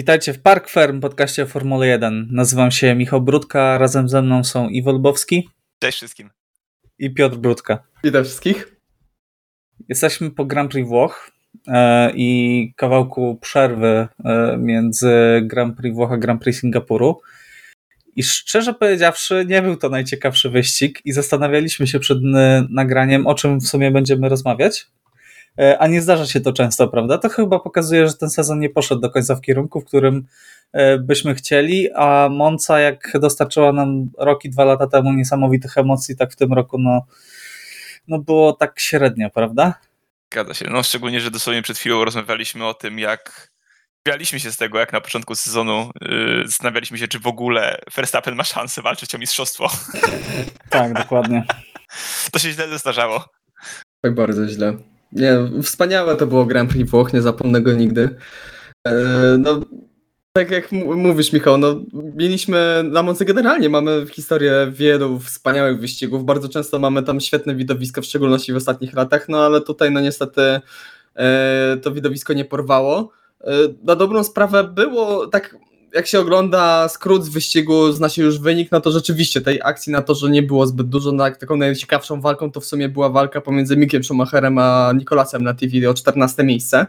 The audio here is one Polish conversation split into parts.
Witajcie w Park Firm, podcaście o Formule 1. Nazywam się Michał Brudka, razem ze mną są Iwo Lbowski. Cześć wszystkim. I Piotr Brudka. Witam wszystkich. Jesteśmy po Grand Prix Włoch e, i kawałku przerwy e, między Grand Prix Włoch a Grand Prix Singapuru. I szczerze powiedziawszy, nie był to najciekawszy wyścig i zastanawialiśmy się przed nagraniem, o czym w sumie będziemy rozmawiać. E, a nie zdarza się to często, prawda? To chyba pokazuje, że ten sezon nie poszedł do końca w kierunku, w którym e, byśmy chcieli, a Monca jak dostarczyła nam rok i dwa lata temu niesamowitych emocji, tak w tym roku no, no było tak średnio, prawda? Zgadza się. No szczególnie, że dosłownie przed chwilą rozmawialiśmy o tym, jak Śmialiśmy się z tego, jak na początku sezonu yy, zastanawialiśmy się, czy w ogóle Verstappen ma szansę walczyć o mistrzostwo. tak, dokładnie. To się źle zestarzało. Tak bardzo źle. Nie, wspaniałe to było Grand Prix Włoch, nie zapomnę go nigdy. E, no, tak jak mówisz, Michał, no, mieliśmy na Monce generalnie mamy historię wielu wspaniałych wyścigów. Bardzo często mamy tam świetne widowisko, w szczególności w ostatnich latach, no ale tutaj, no niestety, e, to widowisko nie porwało. E, na dobrą sprawę było tak jak się ogląda skrót z wyścigu, zna się już wynik, no to rzeczywiście tej akcji na to, że nie było zbyt dużo, no, taką najciekawszą walką to w sumie była walka pomiędzy Mikiem Schumacherem a Nikolasem na TV o 14 miejsce,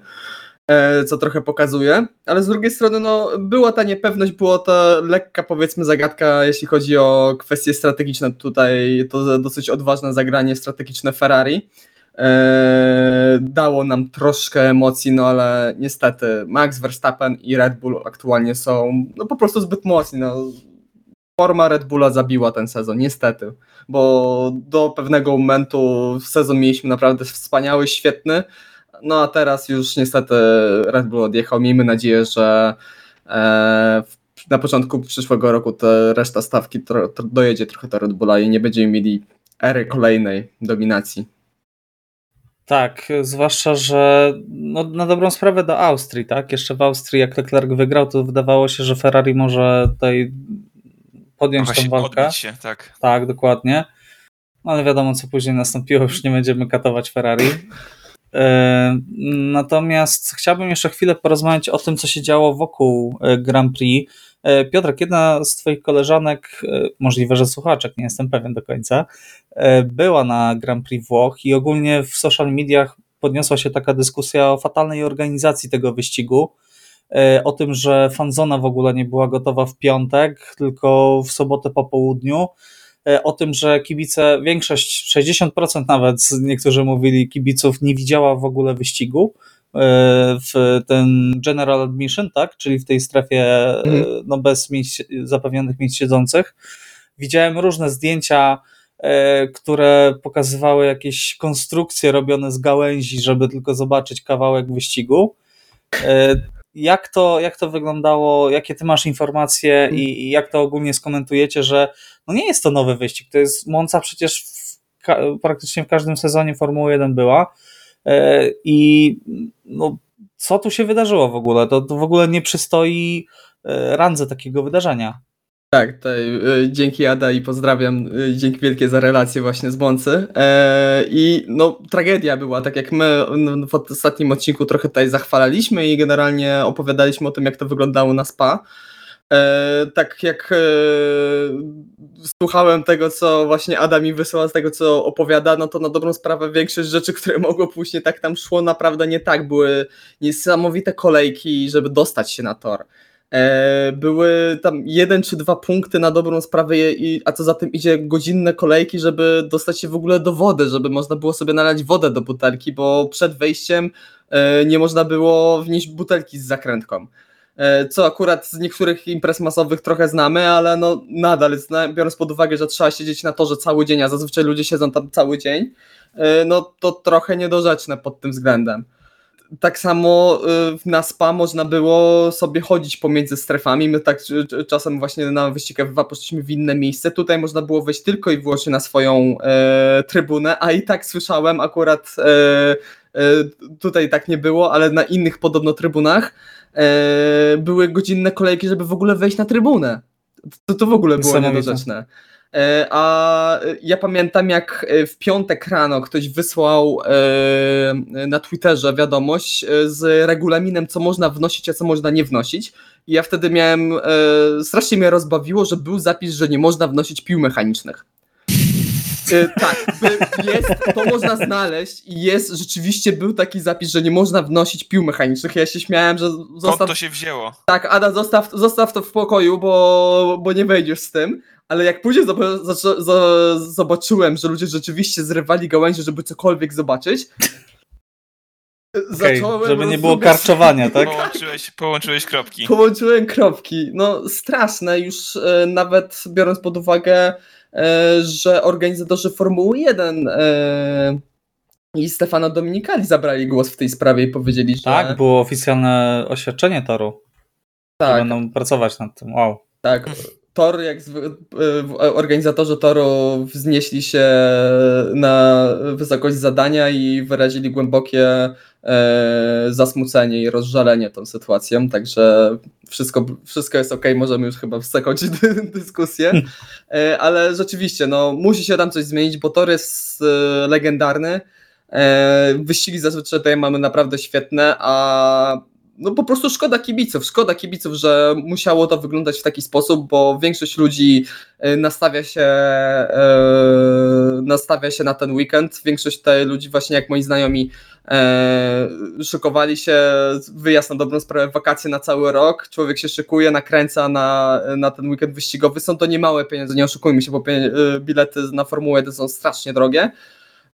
e, co trochę pokazuje, ale z drugiej strony no, była ta niepewność, było to lekka powiedzmy zagadka, jeśli chodzi o kwestie strategiczne. Tutaj, to dosyć odważne zagranie strategiczne Ferrari, dało nam troszkę emocji, no ale niestety Max Verstappen i Red Bull aktualnie są no po prostu zbyt mocni. No. Forma Red Bulla zabiła ten sezon, niestety, bo do pewnego momentu sezon mieliśmy naprawdę wspaniały, świetny, no a teraz już niestety Red Bull odjechał. Miejmy nadzieję, że e, na początku przyszłego roku ta reszta stawki dojedzie trochę do Red Bulla i nie będziemy mieli ery kolejnej dominacji. Tak, zwłaszcza, że no, na dobrą sprawę do Austrii, tak? Jeszcze w Austrii, jak Leclerc wygrał, to wydawało się, że Ferrari może tutaj podjąć tę walkę. Się, tak. tak, dokładnie. No, ale wiadomo, co później nastąpiło, już nie będziemy katować Ferrari. E, natomiast chciałbym jeszcze chwilę porozmawiać o tym, co się działo wokół e, Grand Prix. E, Piotrek, jedna z Twoich koleżanek, możliwe, że słuchaczek, nie jestem pewien do końca, była na Grand Prix Włoch i ogólnie w social mediach podniosła się taka dyskusja o fatalnej organizacji tego wyścigu. O tym, że fanzona w ogóle nie była gotowa w piątek, tylko w sobotę po południu E, o tym, że kibice, większość, 60% nawet, niektórzy mówili, kibiców nie widziała w ogóle wyścigu e, w ten general admission, tak, czyli w tej strefie e, mhm. no, bez miejsc, zapewnionych miejsc siedzących. Widziałem różne zdjęcia, które pokazywały jakieś konstrukcje robione z gałęzi, żeby tylko zobaczyć kawałek wyścigu. Jak to, jak to wyglądało, jakie ty masz informacje i, i jak to ogólnie skomentujecie, że no nie jest to nowy wyścig, to jest Monca przecież w, praktycznie w każdym sezonie Formuły 1 była e, i no, co tu się wydarzyło w ogóle? To, to w ogóle nie przystoi e, randze takiego wydarzenia. Tak, tutaj y, dzięki Ada i pozdrawiam, dzięki wielkie za relację właśnie z Moncy. E, I no, tragedia była, tak jak my no, w ostatnim odcinku trochę tutaj zachwalaliśmy i generalnie opowiadaliśmy o tym, jak to wyglądało na SPA. E, tak jak e, słuchałem tego, co właśnie Adam mi wysyła z tego, co opowiada, no to na dobrą sprawę większość rzeczy, które mogło pójść tak tam szło, naprawdę nie tak. Były niesamowite kolejki, żeby dostać się na tor. E, były tam jeden czy dwa punkty na dobrą sprawę, a co za tym idzie godzinne kolejki, żeby dostać się w ogóle do wody, żeby można było sobie nalać wodę do butelki, bo przed wejściem nie można było wnieść butelki z zakrętką. E, co akurat z niektórych imprez masowych trochę znamy, ale no nadal, biorąc pod uwagę, że trzeba siedzieć na torze cały dzień, a zazwyczaj ludzie siedzą tam cały dzień, e, no to trochę niedorzeczne pod tym względem. Tak samo e, na spa można było sobie chodzić pomiędzy strefami. My tak czasem właśnie na wyścig F2 poszliśmy w inne miejsce. Tutaj można było wejść tylko i wyłącznie na swoją e, trybunę, a i tak słyszałem akurat e, e, tutaj tak nie było, ale na innych podobno trybunach e, były godzinne kolejki, żeby w ogóle wejść na trybunę. To, to w ogóle było niedorzeczne. E, A ja pamiętam, jak e, w piątek rano ktoś wysłał e, na Twitterze wiadomość z regulaminem, co można wnosić, a co można nie wnosić. I ja wtedy miałem, strasznie mnie rozbawiło, że był zapis, że nie można wnosić pił mechanicznych. E, Tak, jest, to można znaleźć i jest, rzeczywiście był taki zapis, że nie można wnosić pił mechanicznych. Ja się śmiałem, że Skąd zostaw, to się wzięło? tak, Ada, zostaw, zostaw to w pokoju, bo, bo nie wejdziesz z tym. Ale jak później zobaczyłem, że ludzie rzeczywiście zrywali gałęzie, żeby cokolwiek zobaczyć, Okej, żeby nie było karczowania, tak? Połączyłeś, połączyłeś kropki. Połączyłem kropki. No straszne, już e, nawet biorąc pod uwagę, że organizatorzy Formuły 1 e, i Stefano Dominikali zabrali głos w tej sprawie i powiedzieli, że Tak, było oficjalne oświadczenie Toru, że tak, będą pracować nad tym. Wow. Tak, Tor, jak zwy- y, organizatorzy Toru wznieśli się na wysokość zadania i wyrazili głębokie e, zasmucenie i rozżalenie tą sytuacją, także wszystko, wszystko jest ok, możemy już chyba dy- dyskusję, e, ale rzeczywiście, no, musi się tam coś zmienić, bo Tor jest e, legendarny, e, wyścigi zazwyczaj tutaj mamy naprawdę świetne, a no po prostu szkoda kibiców, szkoda kibiców, że musiało to wyglądać w taki sposób, bo większość ludzi e, nastawia się, e, nastawia się na ten weekend. Większość tej ludzi, właśnie jak moi znajomi, e, szykowali się, wyjazd na dobrą sprawę, wakacje na cały rok. Człowiek się szykuje, nakręca na, na ten weekend wyścigowy. Są to niemałe pieniądze, nie oszukujmy się, bo bilety na Formułę 1 są strasznie drogie.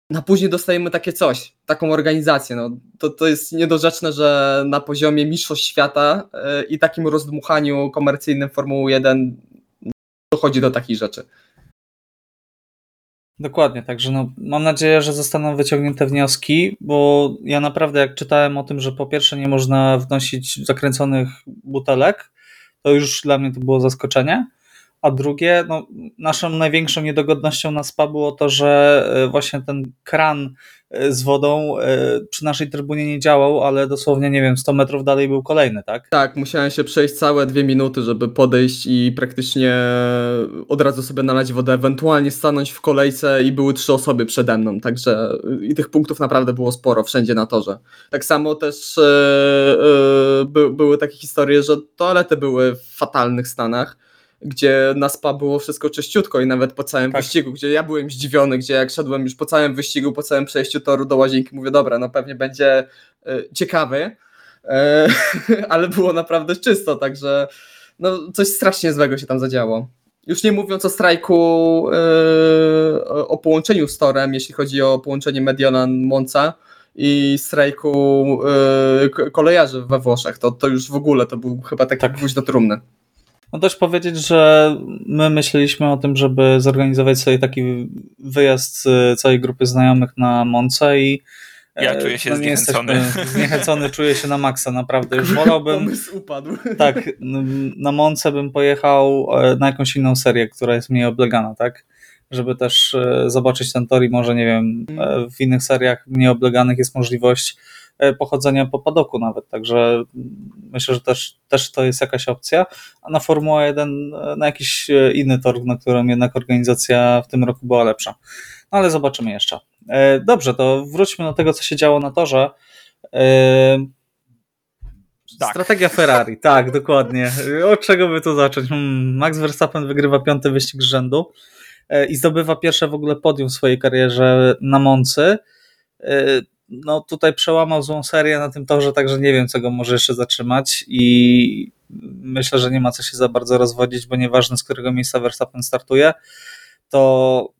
No a później dostajemy takie coś, taką organizację. No, to, to jest niedorzeczne, że na poziomie mistrzostw świata e, i takim rozdmuchaniu komercyjnym Formuły 1 dochodzi do takich rzeczy. Dokładnie, także no, mam nadzieję, że zostaną wyciągnięte wnioski, bo ja naprawdę jak czytałem o tym, że po pierwsze nie można wnosić zakręconych butelek, to już dla mnie to było zaskoczenie, a drugie, no, naszą największą niedogodnością na SPA było to, że e, właśnie ten kran e, z wodą e, przy naszej trybunie nie działał, ale dosłownie, nie wiem, 100 metrów dalej był kolejny, tak? Tak, musiałem się przejść całe dwie minuty, żeby podejść i praktycznie od razu sobie nalać wodę, ewentualnie stanąć w kolejce i były trzy osoby przede mną, także i tych punktów naprawdę było sporo wszędzie na torze. Tak samo też e, e, by, były takie historie, że toalety były w fatalnych stanach, gdzie na spa było wszystko czyściutko i nawet po całym Tak. wyścigu, gdzie ja byłem zdziwiony, gdzie jak szedłem już po całym wyścigu, po całym przejściu toru do łazienki, mówię, dobra, no pewnie będzie e, ciekawy, e, ale było naprawdę czysto, także no, coś strasznie złego się tam zadziało. Już nie mówiąc o strajku, e, o połączeniu z torem, jeśli chodzi o połączenie Mediolan-Monza i strajku k- kolejarzy we Włoszech, to, to już w ogóle to był chyba taki Tak. gwóźdź do trumny. No też powiedzieć, że my myśleliśmy o tym, żeby zorganizować sobie taki wyjazd z całej grupy znajomych na Monce i Ja e, czuję się nie zniechęcony. Zniechęcony czuję się na maksa, naprawdę. Już wolałbym, Pomysł upadł. tak, n- na Monce bym pojechał e, na jakąś inną serię, która jest mniej oblegana, tak? Żeby też e, zobaczyć ten tor i może, nie wiem, w innych seriach mniej obleganych jest możliwość pochodzenia po padoku nawet, także myślę, że też, też to jest jakaś opcja, a na Formuła 1 e, na jakiś e, inny tor, na którym jednak organizacja w tym roku była lepsza. No ale zobaczymy jeszcze. E, Dobrze, to wróćmy do tego, co się działo na torze. E, Tak. Strategia Ferrari, tak, dokładnie. Od czego by tu zacząć? Hmm, Max Verstappen wygrywa piąty wyścig z rzędu e, i zdobywa pierwsze w ogóle podium w swojej karierze na Moncy. No tutaj przełamał złą serię na tym torze, także nie wiem, co go może jeszcze zatrzymać i myślę, że nie ma co się za bardzo rozwodzić, bo nieważne z którego miejsca Verstappen startuje, to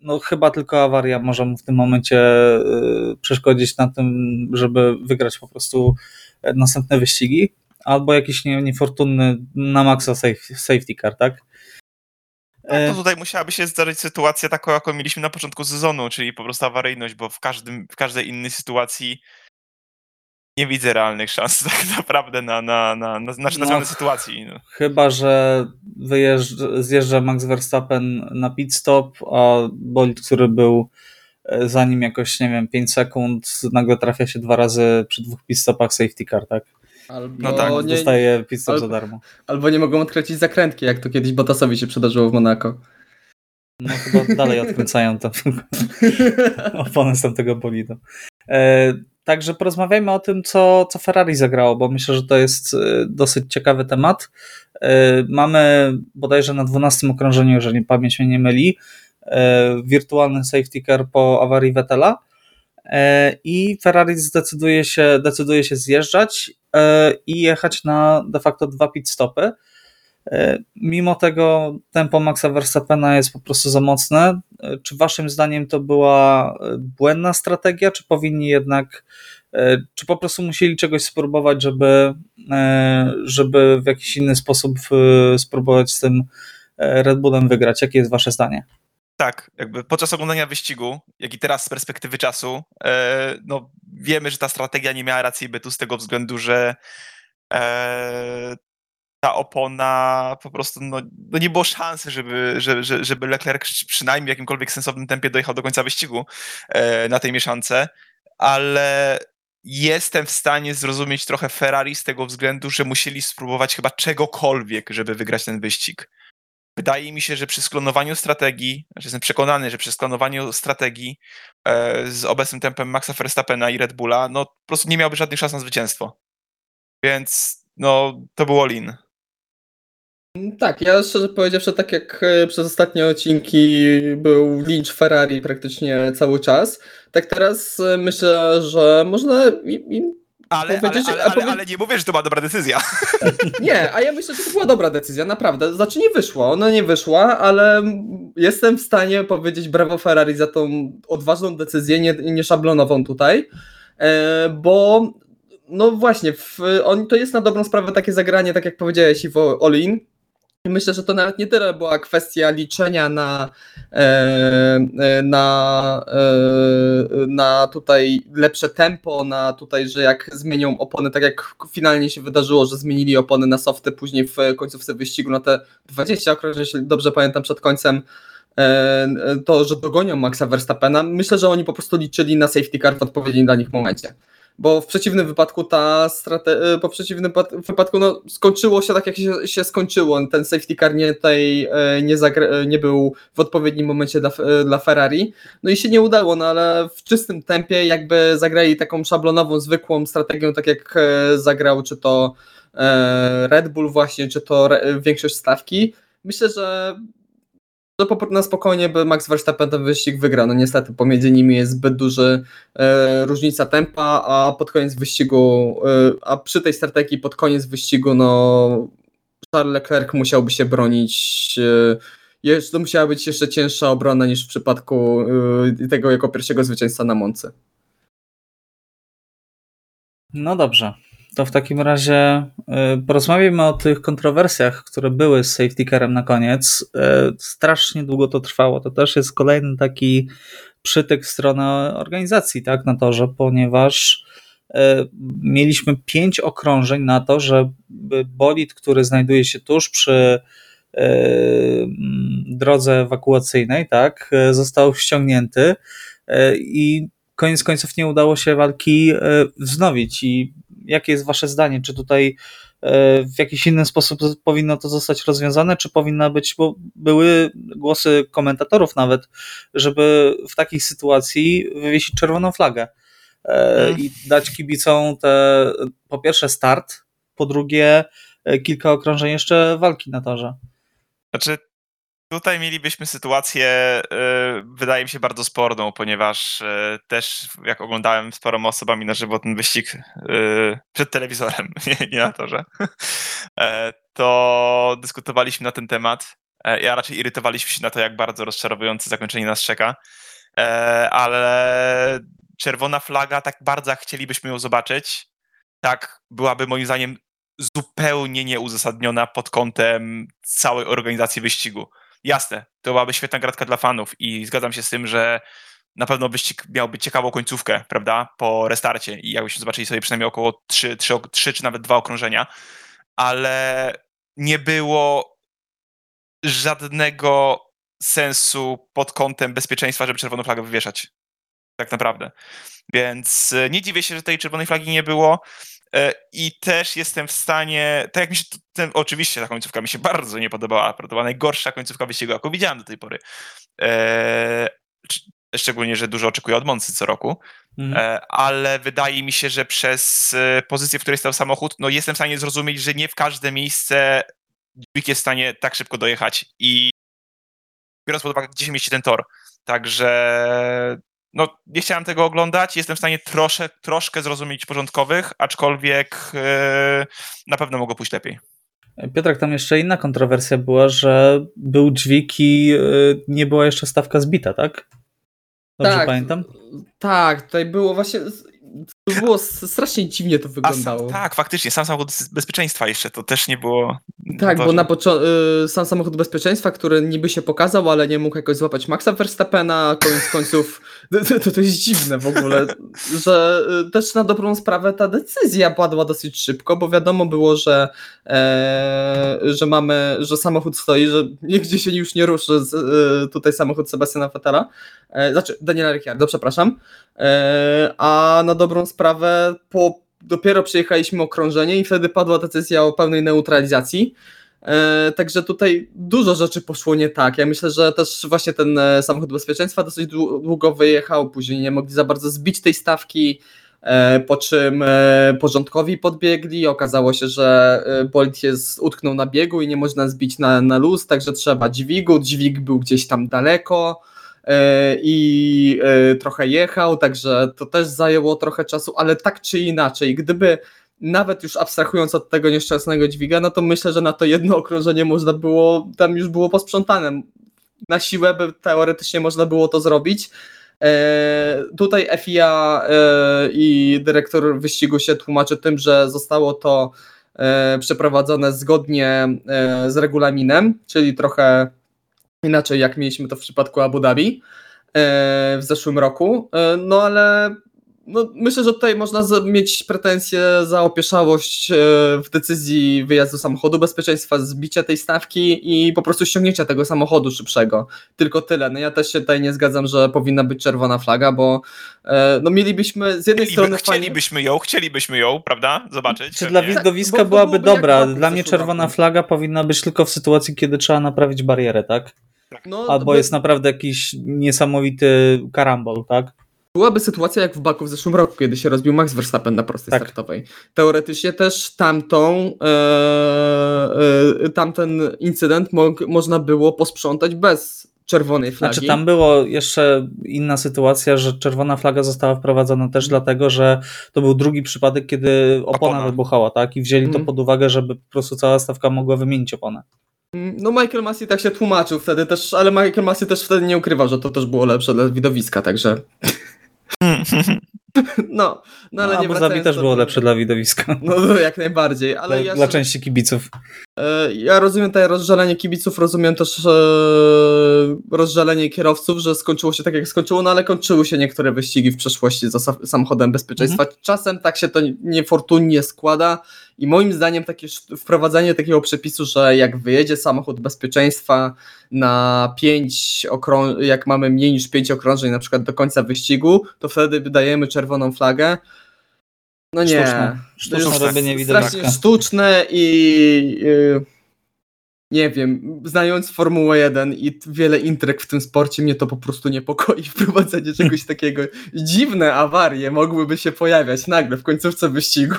no chyba tylko awaria może mu w tym momencie y, przeszkodzić na tym, żeby wygrać po prostu następne wyścigi, albo jakiś nie, niefortunny na maksa safe, safety car, tak? E, To tutaj musiałaby się zdarzyć sytuacja taką, jaką mieliśmy na początku sezonu, czyli po prostu awaryjność, bo w, każdym, w każdej innej sytuacji nie widzę realnych szans tak naprawdę na, na, na, na, na No. sytuacji. No. Chyba, że zjeżdża Max Verstappen na pit stop, a bolid, który był e, za nim jakoś, nie wiem, 5 sekund, nagle trafia się dwa razy przy dwóch pit stopach safety car, tak? Albo, No tak, nie, Dostaje pit stop al- za darmo. albo nie mogą odkręcić zakrętki, jak to kiedyś Bottasowi się przydarzyło w Monako. No chyba dalej odkręcają tam opony z tamtego bolidu. E, także porozmawiajmy o tym, co, co Ferrari zagrało, bo myślę, że to jest e, dosyć ciekawy temat. E, mamy bodajże na 12 okrążeniu, jeżeli pamięć mnie nie myli, wirtualny safety car po awarii Vettela i Ferrari zdecyduje się, decyduje się zjeżdżać i jechać na de facto dwa pit stopy E, mimo tego tempo Maxa Verstappena jest po prostu za mocne. E, czy waszym zdaniem to była e, błędna strategia, czy powinni jednak, czy po prostu musieli czegoś spróbować, żeby, żeby w jakiś inny sposób spróbować z tym Red Bullem wygrać? Jakie jest wasze zdanie? Tak, jakby podczas oglądania wyścigu, jak i teraz z perspektywy czasu, no wiemy, że ta strategia nie miała racji bytu z tego względu, że ta opona po prostu, no, no nie było szansy, żeby, żeby, żeby Leclerc przynajmniej w jakimkolwiek sensownym tempie dojechał do końca wyścigu e, na tej mieszance, ale jestem w stanie zrozumieć trochę Ferrari z tego względu, że musieli spróbować chyba czegokolwiek, żeby wygrać ten wyścig. Wydaje mi się, że przy sklonowaniu strategii, znaczy jestem przekonany, że przy sklonowaniu strategii e, z obecnym tempem Maxa Verstappena i Red Bulla, no po prostu nie miałby żadnych szans na zwycięstwo. Więc no, to było Lin. Tak, ja szczerze powiedziawszy, tak jak e, przez ostatnie odcinki był Lynch Ferrari praktycznie cały czas, tak teraz e, myślę, że można im ale, ale, ale, ale, ale, nie mówię, że to była dobra decyzja. Nie, a ja myślę, że to była dobra decyzja, naprawdę. Znaczy nie wyszło, ona nie wyszła, ale jestem w stanie powiedzieć brawo Ferrari za tą odważną decyzję, nie, nie szablonową tutaj, e, bo no właśnie, w, on, to jest na dobrą sprawę takie zagranie, tak jak powiedziałeś, w Olin, Myślę, że to nawet nie tyle była kwestia liczenia na, e, e, na, e, na tutaj lepsze tempo, na tutaj, że jak zmienią opony, tak jak finalnie się wydarzyło, że zmienili opony na softy później w końcówce wyścigu na te 20 okrążeń, jeśli dobrze pamiętam przed końcem, to, że dogonią Maxa Verstappena. Myślę, że oni po prostu liczyli na safety car w odpowiednim dla nich momencie bo w przeciwnym wypadku ta strate- y, po przeciwnym wypadku no, skończyło się tak, jak się, się skończyło. Ten safety car nie, tej, y, nie, zagra- nie był w odpowiednim momencie dla, y, dla Ferrari. No i się nie udało, no ale w czystym tempie jakby zagrali taką szablonową, zwykłą strategią, tak jak zagrał czy to Red Bull właśnie, czy to większość stawki. Myślę, że to na spokojnie by Max Verstappen ten wyścig wygra. No niestety pomiędzy nimi jest zbyt duży e, różnica tempa, a pod koniec wyścigu, e, a przy tej strategii pod koniec wyścigu, no Charles Leclerc musiałby się bronić. E, jeszcze, to musiała być jeszcze cięższa obrona niż w przypadku e, tego jako pierwszego zwycięzca na Monce. No dobrze. To w takim razie y, porozmawiamy o tych kontrowersjach, które były z safety carem na koniec. Y, strasznie długo to trwało. To też jest kolejny taki przytyk strony organizacji, tak, na torze, ponieważ y, mieliśmy pięć okrążeń na to, żeby bolid, który znajduje się tuż przy drodze ewakuacyjnej, tak, został ściągnięty i koniec końców nie udało się walki wznowić i jakie jest Wasze zdanie? Czy tutaj e, w jakiś inny sposób powinno to zostać rozwiązane, czy powinna być, bo były głosy komentatorów nawet, żeby w takiej sytuacji wywiesić czerwoną flagę e, mm. i dać kibicom te, po pierwsze start, po drugie e, kilka okrążeń jeszcze walki na torze. Znaczy, Tutaj mielibyśmy sytuację, y, wydaje mi się, bardzo sporną, ponieważ y, też jak oglądałem z paroma osobami na żywo ten wyścig y, przed telewizorem, nie, nie na torze, e, to dyskutowaliśmy na ten temat. E, ja raczej irytowaliśmy się na to, jak bardzo rozczarowujące zakończenie nas czeka, e, ale czerwona flaga, tak bardzo chcielibyśmy ją zobaczyć, tak byłaby moim zdaniem zupełnie nieuzasadniona pod kątem całej organizacji wyścigu jasne, to byłaby świetna gratka dla fanów i zgadzam się z tym, że na pewno wyścig miałby ciekawą końcówkę, prawda, po restarcie i jakbyśmy zobaczyli sobie przynajmniej około 3, 3, 3 czy nawet 2 okrążenia, ale nie było żadnego sensu pod kątem bezpieczeństwa, żeby czerwoną flagę wywieszać. Tak naprawdę. Więc e, nie dziwię się, że tej czerwonej flagi nie było. E, I też jestem w stanie, tak jak mi się, ten, oczywiście ta końcówka mi się bardzo nie podobała, to była najgorsza końcówka wyścigu, jaką widziałem do tej pory. E, szczególnie, że dużo oczekuję od Moncy co roku, mhm. E, ale wydaje mi się, że przez pozycję, w której stał samochód, no jestem w stanie zrozumieć, że nie w każde miejsce dźwig jest w stanie tak szybko dojechać i biorąc pod uwagę, gdzie się mieści ten tor. Także no, nie chciałem tego oglądać. Jestem w stanie trosze, troszkę zrozumieć porządkowych, aczkolwiek yy, na pewno mogło pójść lepiej. Piotrek, tam jeszcze inna kontrowersja była, że był dźwig i yy, nie była jeszcze stawka zbita, tak? Dobrze tak, pamiętam? Tak, tutaj było właśnie to było strasznie dziwnie to wyglądało. Sam, tak, faktycznie, sam samochód bezpieczeństwa jeszcze to też nie było. Tak, bo na początku y, sam samochód bezpieczeństwa, który niby się pokazał, ale nie mógł jakoś złapać Maxa Verstappena, koniec końców to, to jest dziwne w ogóle, że y, też na dobrą sprawę ta decyzja padła dosyć szybko, bo wiadomo było, że, e, że mamy, że samochód stoi, że nigdzie się już nie ruszy z, y, tutaj samochód Sebastiana Fettela, e, znaczy Daniela Ricciardo, przepraszam, a na dobrą sprawę po, dopiero przejechaliśmy okrążenie i wtedy padła decyzja o pełnej neutralizacji. E, także tutaj dużo rzeczy poszło nie tak. Ja myślę, że też właśnie ten e, samochód bezpieczeństwa dosyć długo wyjechał, później nie mogli za bardzo zbić tej stawki, e, po czym porządkowi podbiegli. Okazało się, że Bolt jest utknął na biegu i nie można zbić na, na luz, także trzeba dźwigu. Dźwig był gdzieś tam daleko i trochę jechał, także to też zajęło trochę czasu, ale tak czy inaczej, gdyby nawet już abstrahując od tego nieszczęsnego dźwiga, no to myślę, że na to jedno okrążenie można było, tam już było posprzątane. Na siłę by teoretycznie można było to zrobić. E, tutaj FIA e, i dyrektor wyścigu się tłumaczy tym, że zostało to e, przeprowadzone zgodnie e, z regulaminem, czyli trochę inaczej jak mieliśmy to w przypadku Abu Dhabi e, w zeszłym roku. E, no ale no, myślę, że tutaj można mieć pretensje za opieszałość e, w decyzji wyjazdu samochodu, bezpieczeństwa, zbicia tej stawki i po prostu ściągnięcia tego samochodu szybszego. Tylko tyle. No ja też się tutaj nie zgadzam, że powinna być czerwona flaga, bo e, no mielibyśmy z jednej strony. Chcielibyśmy ją, chcielibyśmy ją, prawda? Zobaczyć. Czy dla widowiska tak, byłaby dobra? Dla mnie czerwona flaga powinna być tylko w sytuacji, kiedy trzeba naprawić barierę, tak? tak. No, Albo jest naprawdę jakiś niesamowity karambol, tak? Byłaby sytuacja jak w Baku w zeszłym roku, kiedy się rozbił Max Verstappen na prostej tak. startowej. Teoretycznie też tamtą, e, e, tamten incydent mo można było posprzątać bez czerwonej flagi. Znaczy tam było jeszcze inna sytuacja, że czerwona flaga została wprowadzona też dlatego, że to był drugi przypadek, kiedy opona, opona. wybuchała, tak? I wzięli mm. to mhm. pod uwagę, żeby po prostu cała stawka mogła wymienić oponę. Mm, no Michael Massey tak się tłumaczył wtedy też, ale Michael Massey też wtedy nie ukrywał, że to też było lepsze dla widowiska, także... No, no ale no, nie Abu też było lepsze dla widowiska. No, no jak najbardziej, ale dla, ja dla części kibiców. E, ja rozumiem tutaj rozżalenie kibiców, rozumiem też e, rozżalenie kierowców, że skończyło się tak jak skończyło, no ale kończyły się niektóre wyścigi w przeszłości za samochodem bezpieczeństwa. Mhm. Czasem tak się to niefortunnie składa i moim zdaniem takie wprowadzenie takiego przepisu, że jak wyjedzie samochód bezpieczeństwa na 5 okrążeń, jak mamy mniej niż 5 okrążeń na przykład do końca wyścigu, to wtedy dajemy czerwoną flagę. No nie. Sztuczne, sztuczne robienie Strasznie sztuczne i yy, nie wiem, znając Formułę 1 i wiele intryg w tym sporcie, mnie to po prostu niepokoi wprowadzenie czegoś takiego. Dziwne awarie mogłyby się pojawiać nagle w końcówce wyścigu.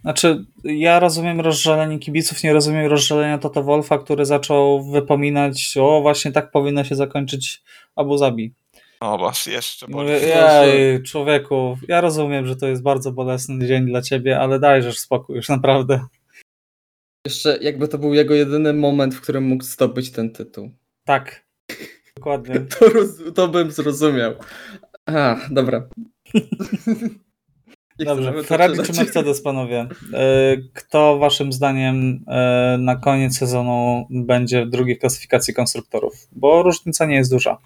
Znaczy, ja rozumiem rozżalenie kibiców, nie rozumiem rozżalenia Toto Wolfa, który zaczął wypominać, o właśnie tak powinno się zakończyć Abu Zabi. O, masz jeszcze Mówię, jej, człowieku, ja rozumiem, że to jest bardzo bolesny dzień dla ciebie, ale dajżesz spokój, już naprawdę. Jeszcze jakby to był jego jedyny moment, w którym mógł zdobyć ten tytuł. Tak, dokładnie. to, to bym zrozumiał. A, dobra. Dobrze, Ferrari czy Mercedes, panowie? E, kto waszym zdaniem e, na koniec sezonu będzie w drugiej klasyfikacji konstruktorów? Bo różnica nie jest duża.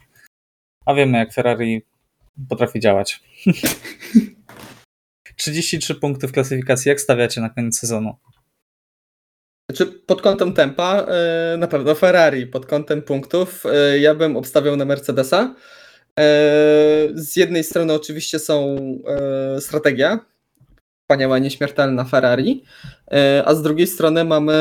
A wiemy, jak Ferrari potrafi działać. 33 punkty w klasyfikacji. Jak stawiacie na koniec sezonu? Znaczy, pod kątem tempa e, na pewno Ferrari, pod kątem punktów ja bym obstawiał na Mercedesa. Z jednej strony oczywiście są strategia, wspaniała, nieśmiertelna Ferrari, e, a z drugiej strony mamy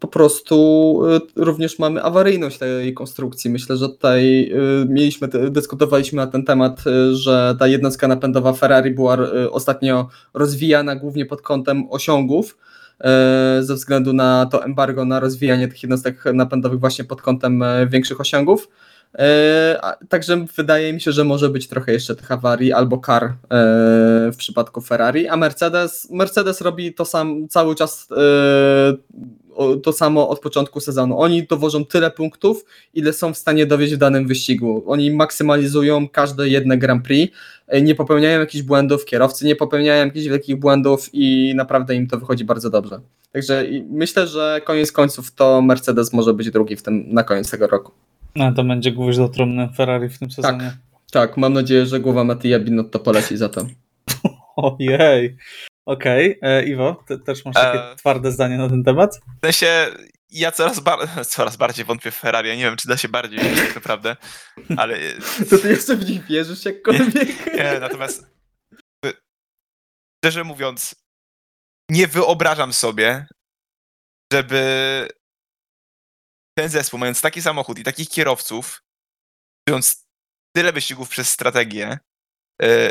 po prostu, e, również mamy awaryjność tej konstrukcji. Myślę, że tutaj e, mieliśmy, dyskutowaliśmy na ten temat, że ta jednostka napędowa Ferrari była ostatnio rozwijana głównie pod kątem osiągów, ze względu na to embargo na rozwijanie tych jednostek napędowych właśnie pod kątem większych osiągów. E, także wydaje mi się, że może być trochę jeszcze tych awarii albo kar e, w przypadku Ferrari, a Mercedes, Mercedes robi to sam cały czas e, to samo od początku sezonu. Oni dowożą tyle punktów, ile są w stanie dowieść w danym wyścigu. Oni maksymalizują każde jedne Grand Prix, nie popełniają jakichś błędów, kierowcy nie popełniają jakichś wielkich błędów i naprawdę im to wychodzi bardzo dobrze. Także myślę, że koniec końców to Mercedes może być drugi w tym na koniec tego roku. No to będzie gwóźdź do trumny Ferrari w tym tak, sezonie. Tak, tak mam nadzieję, że głowa Mattia Binotto poleci za to. Ojej. Okej, okay. E, Iwo, ty też masz takie e... twarde zdanie na ten temat? W sensie, ja coraz, bar coraz bardziej wątpię w Ferrari. Ja nie wiem, czy da się bardziej wierzyć tak naprawdę, ale... To ty jeszcze w nich wierzysz jakkolwiek? Nie, nie, natomiast szczerze mówiąc, nie wyobrażam sobie, żeby ten zespół, mając taki samochód i takich kierowców, mając tyle wyścigów przez strategię, e,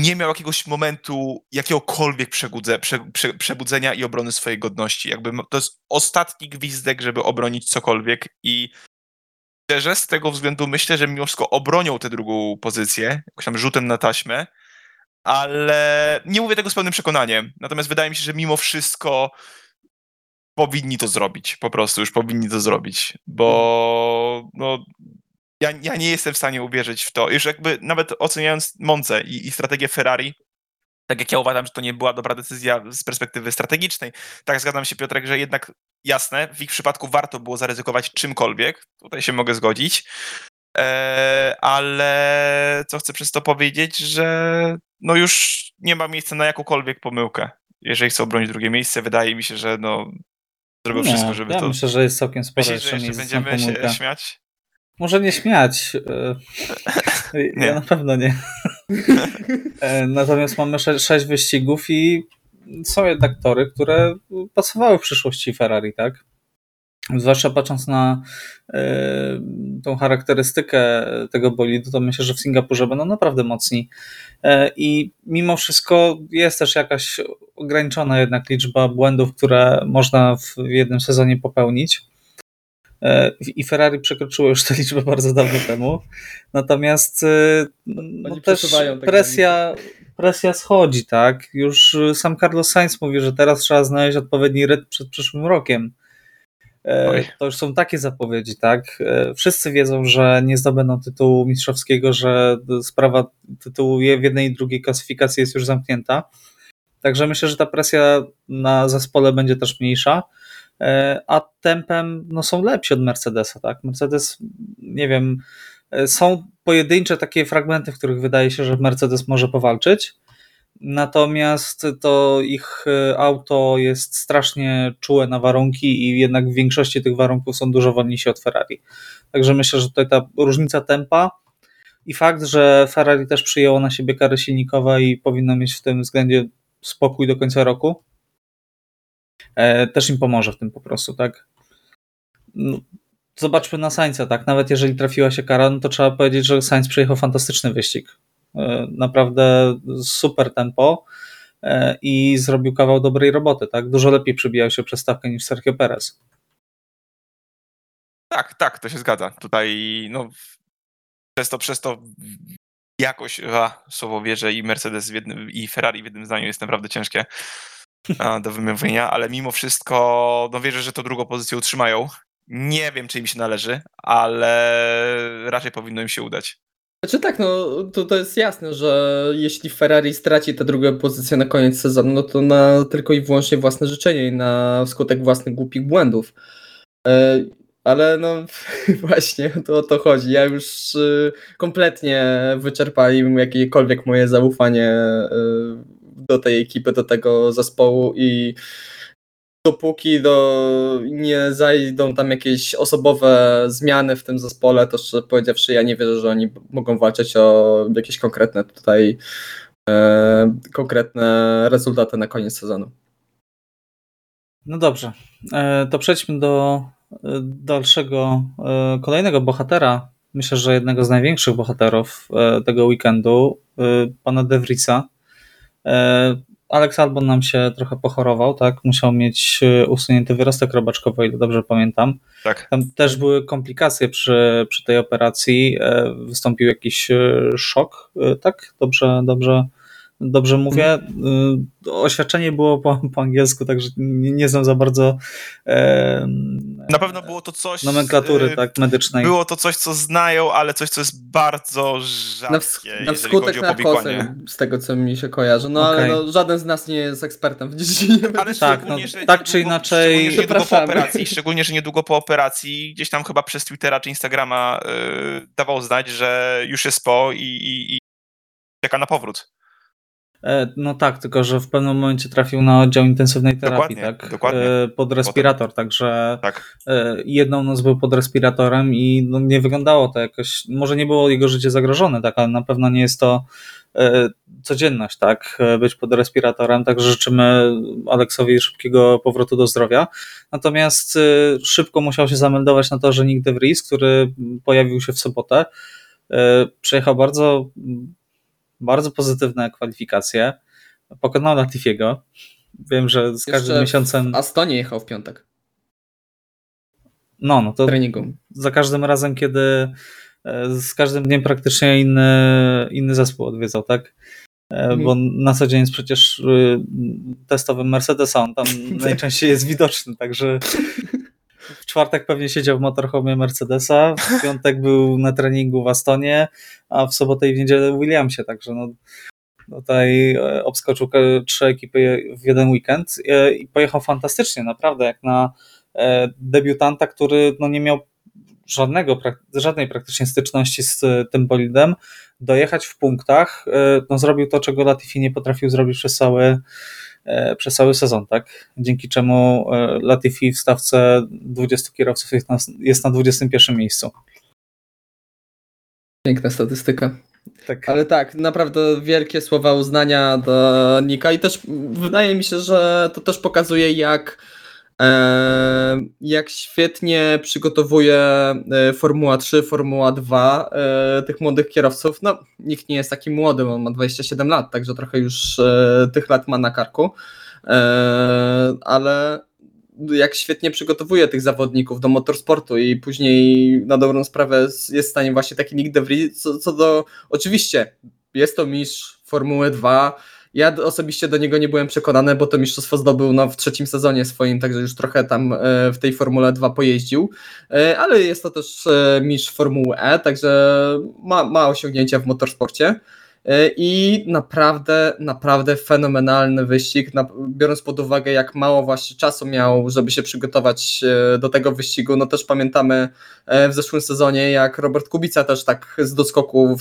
nie miał jakiegoś momentu jakiegokolwiek przebudze, prze, prze, przebudzenia i obrony swojej godności. Jakby to jest ostatni gwizdek, żeby obronić cokolwiek i szczerze z tego względu myślę, że mimo wszystko obronią tę drugą pozycję, jakoś tam rzutem na taśmę, ale nie mówię tego z pełnym przekonaniem. Natomiast wydaje mi się, że mimo wszystko powinni to zrobić, po prostu już powinni to zrobić, bo no, ja, ja nie jestem w stanie uwierzyć w to. Już jakby nawet oceniając Monce i, i strategię Ferrari, tak jak ja uważam, że to nie była dobra decyzja z perspektywy strategicznej, tak zgadzam się Piotrek, że jednak jasne, w ich przypadku warto było zaryzykować czymkolwiek, tutaj się mogę zgodzić, e, ale co chcę przez to powiedzieć, że no już nie ma miejsca na jakąkolwiek pomyłkę. Jeżeli chcą obronić drugie miejsce, wydaje mi się, że no, zrobił nie, wszystko, żeby ja to... myślę, że jest całkiem sporo Myślisz, jeszcze, jeszcze będziemy się śmiać? Może nie śmiać. E, nie. Ja na pewno nie. E, natomiast mamy sze sześć wyścigów i są jednak tory, które pasowały w przyszłości Ferrari, tak? Zwłaszcza patrząc na y, tą charakterystykę tego bolidu, to myślę, że w Singapurze będą naprawdę mocni. Y, I mimo wszystko jest też jakaś ograniczona jednak liczba błędów, które można w jednym sezonie popełnić. Y, I Ferrari przekroczyło już tę liczbę bardzo dawno temu. Natomiast no też tak presja, presja schodzi, tak? Już sam Carlos Sainz mówi, że teraz trzeba znaleźć odpowiedni rytm przed przyszłym rokiem E, Oj. To już są takie zapowiedzi, tak? E, wszyscy wiedzą, że nie zdobędą tytułu mistrzowskiego, że sprawa tytułu w jednej i drugiej klasyfikacji jest już zamknięta. Także myślę, że ta presja na zespole będzie też mniejsza. E, a tempem no, są lepsi od Mercedesa, tak? Mercedes, nie wiem, są pojedyncze takie fragmenty, w których wydaje się, że Mercedes może powalczyć Natomiast to ich e, auto jest strasznie czułe na warunki i jednak w większości tych warunków są dużo wolniejsi od Ferrari. Także myślę, że tutaj ta różnica tempa i fakt, że Ferrari też przyjęło na siebie kary silnikowe i powinno mieć w tym względzie spokój do końca roku, e, też im pomoże w tym po prostu, tak? No, zobaczmy na Sainza, tak? Nawet jeżeli trafiła się kara, no to trzeba powiedzieć, że Sainz przejechał fantastyczny wyścig E, naprawdę super tempo e, i zrobił kawał dobrej roboty, tak? Dużo lepiej przybijał się przez stawkę niż Sergio Perez. Tak, tak, to się zgadza. Tutaj no, przez to, przez to jakoś a, słowo wierzę i Mercedes jednym, i Ferrari w jednym zdaniu jest naprawdę ciężkie do wymówienia, ale mimo wszystko no wierzę, że to drugą pozycję utrzymają. Nie wiem, czy im się należy, ale raczej powinno im się udać. Znaczy tak, no to, to jest jasne, że jeśli Ferrari straci tę drugą pozycję na koniec sezonu, no to na tylko i wyłącznie własne życzenie i na skutek własnych głupich błędów. Ale no właśnie, to o to chodzi. Ja już y, kompletnie wyczerpałem jakiekolwiek moje zaufanie y, do tej ekipy, do tego zespołu i dopóki do, nie zajdą tam jakieś osobowe zmiany w tym zespole, to szczerze powiedziawszy, ja nie wierzę, że oni mogą walczyć o jakieś konkretne tutaj e, konkretne rezultaty na koniec sezonu. No dobrze, e, to przejdźmy do dalszego, e, kolejnego bohatera. Myślę, że jednego z największych bohaterów tego weekendu, pana De Vriesa. Alex Albon nam się trochę pochorował, tak? Musiał mieć usunięty wyrostek robaczkowy, ile dobrze pamiętam. Tak. Tam też były komplikacje przy, przy tej operacji. Wystąpił jakiś szok, tak? Dobrze, dobrze dobrze mówię. Y, oświadczenie było po, po angielsku, także nie, nie znam za bardzo. E, Na pewno było to coś. Nomenklatury y, tak, medycznej. Było to coś, co znają, ale coś, co jest bardzo rzadkie. Na, wsk- na wskutek narkozy, z tego co mi się kojarzy. No okay. ale no, żaden z nas nie jest ekspertem w dziedzinie. Ale tak, no, tak czy inaczej. Szczególnie, że niedługo po operacji, szczególnie, że niedługo po operacji, gdzieś tam chyba przez Twittera czy Instagrama yy, dawał znać, że już jest po i, i, i czeka na powrót. E, no tak, tylko że w pewnym momencie trafił na oddział intensywnej terapii, dokładnie, tak? Dokładnie. E, pod respirator, Potem. także tak. E, jedną noc był pod respiratorem i no nie wyglądało to jakoś, może nie było jego życie zagrożone, tak, ale na pewno nie jest to codzienność, tak, być pod respiratorem, także życzymy Aleksowi szybkiego powrotu do zdrowia. Natomiast szybko musiał się zameldować na to, że Nick DeVries, który pojawił się w sobotę, przejechał bardzo bardzo pozytywne kwalifikacje. Pokonał Latifiego. Wiem, że z każdym Jeszcze miesiącem. W Astonie jechał w piątek. No, no to treningu. za każdym razem, kiedy e, z każdym dniem praktycznie inny, inny zespół odwiedzał, tak? Mhm. Bo na co dzień jest przecież y, testowym Mercedesa, on tam najczęściej jest widoczny, także w czwartek pewnie siedział w motorhomie Mercedesa, w piątek był na treningu w Astonie, a w sobotę i w niedzielę w Williamsie, także no, tutaj e, obskoczył trzy ekipy w jeden weekend e, i pojechał fantastycznie, naprawdę, jak na e, debiutanta, który no, nie miał żadnego, żadnej praktycznie styczności z tym bolidem, dojechać w punktach, no zrobił to, czego Latifi nie potrafił zrobić przez cały przez cały sezon, tak? Dzięki czemu e, Latifi w stawce 20 kierowców jest na, jest na 21 miejscu. Piękna statystyka. Tak. Ale tak, naprawdę wielkie słowa uznania do Nika i też wydaje mi się, że to też pokazuje jak jak świetnie przygotowuje e, Formuła 3, Formuła 2 e, tych młodych kierowców. No, nikt nie jest taki młody, on ma 27 lat, także trochę już e, tych lat ma na karku, ale jak świetnie przygotowuje tych zawodników do motorsportu i później na dobrą sprawę jest w stanie właśnie taki Nick DeVries, co, co do, oczywiście jest to mistrz Formuły 2, ja osobiście do niego nie byłem przekonany, bo to mistrzostwo zdobył no, w trzecim sezonie swoim, także już trochę tam e, w tej Formule 2 pojeździł, e, ale jest to też e, mistrz Formuły E, także ma, ma osiągnięcia w motorsporcie. I naprawdę, naprawdę fenomenalny wyścig, biorąc pod uwagę, jak mało właśnie czasu miał, żeby się przygotować do tego wyścigu. No też pamiętamy w zeszłym sezonie, jak Robert Kubica też tak z doskoku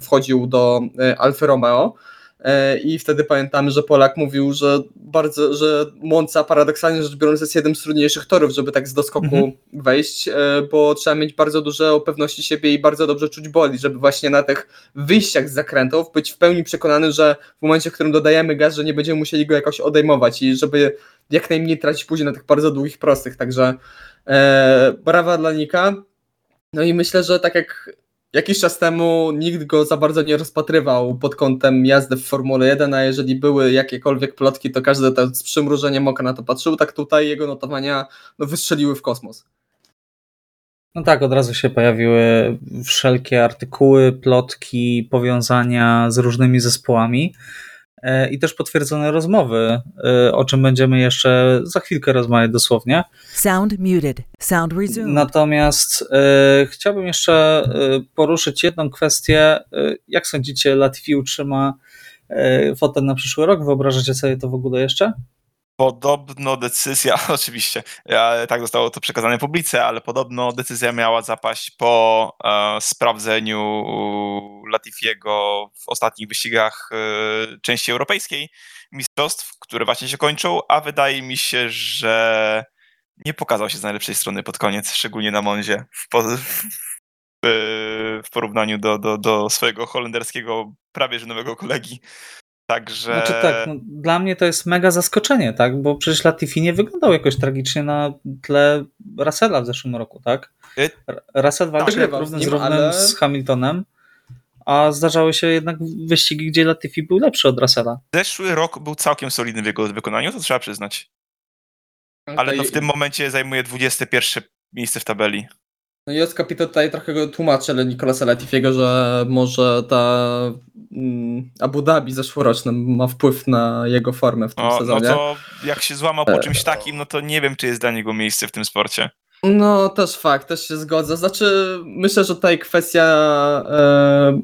wchodził do Alfa Romeo. E, i wtedy pamiętamy, że Polak mówił, że bardzo, że Monza paradoksalnie rzecz biorąc jest jednym z trudniejszych torów, żeby tak z doskoku mhm. wejść, e, bo trzeba mieć bardzo duże pewności siebie i bardzo dobrze czuć boli, żeby właśnie na tych wyjściach z zakrętów być w pełni przekonany, że w momencie, w którym dodajemy gaz, że nie będziemy musieli go jakoś odejmować i żeby jak najmniej tracić później na tych bardzo długich, prostych, także e, brawa dla Nika. No i myślę, że tak jak Jakiś czas temu nikt go za bardzo nie rozpatrywał pod kątem jazdy w Formule 1, a jeżeli były jakiekolwiek plotki, to każdy to z przymrużeniem oka na to patrzył. Tak tutaj jego notowania no, wystrzeliły w kosmos. No tak, od razu się pojawiły wszelkie artykuły, plotki, powiązania z różnymi zespołami. E, i też potwierdzone rozmowy, e, o czym będziemy jeszcze za chwilkę rozmawiać dosłownie. Sound muted. Sound resumed. Natomiast e, chciałbym jeszcze e, poruszyć jedną kwestię. Jak sądzicie, Latifi utrzyma fotel na przyszły rok? Wyobrażacie sobie to w ogóle jeszcze? Podobno decyzja, oczywiście, tak zostało to przekazane publice, ale podobno decyzja miała zapaść po e, sprawdzeniu Latifiego w ostatnich wyścigach e, części europejskiej mistrzostw, które właśnie się kończą, a wydaje mi się, że nie pokazał się z najlepszej strony pod koniec, szczególnie na Monzie. W, w porównaniu do, do, do swojego holenderskiego, prawie że nowego kolegi. Także. Znaczy tak, no, dla mnie to jest mega zaskoczenie, tak? Bo przecież Latifi nie wyglądał jakoś tragicznie na tle Russella w zeszłym roku, tak? Y- Russell walczył Wygrywał równy z równym ale- z Hamiltonem, a zdarzały się jednak wyścigi, gdzie Latifi był lepszy od Russella. Zeszły rok był całkiem solidny w jego wykonaniu, to trzeba przyznać. Ale no w tym momencie zajmuje 21 miejsce w tabeli. No i Capito tutaj trochę go tłumaczy, Nicolasa Latifiego, że może ta mm, Abu Dhabi zeszłoroczna ma wpływ na jego formę w tym No, no sezonie. to jak się złamał po czymś takim, no to nie wiem, czy jest dla niego miejsce w tym sporcie. No, też fakt, też się zgodzę. Znaczy, myślę, że tutaj kwestia e,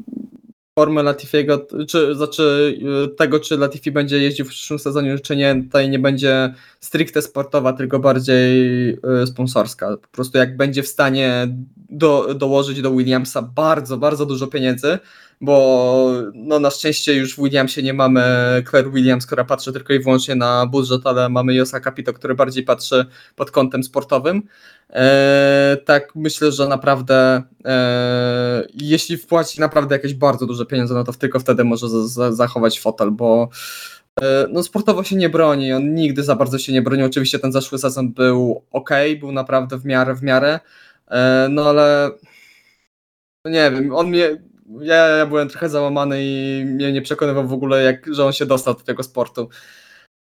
formy Latifiego, czy znaczy e, tego, czy Latifi będzie jeździł w przyszłym sezonie, czy nie, tutaj nie będzie stricte sportowa, tylko bardziej e, sponsorska. Po prostu jak będzie w stanie do, dołożyć do Williamsa bardzo, bardzo dużo pieniędzy, bo no na szczęście już w Williamsie nie mamy Claire Williams, która patrzy tylko i wyłącznie na budżet, ale mamy Josa Capito, który bardziej patrzy pod kątem sportowym. E, tak, myślę, że naprawdę e, jeśli wpłaci naprawdę jakieś bardzo duże pieniądze, no to tylko wtedy może za, za, zachować fotel, bo e, no sportowo się nie broni, on nigdy za bardzo się nie broni. Oczywiście ten zeszły sezon był ok, był naprawdę w miarę, w miarę, no ale no nie wiem, on mnie, ja, ja byłem trochę załamany i mnie nie przekonywał w ogóle, jak, że on się dostał do tego sportu.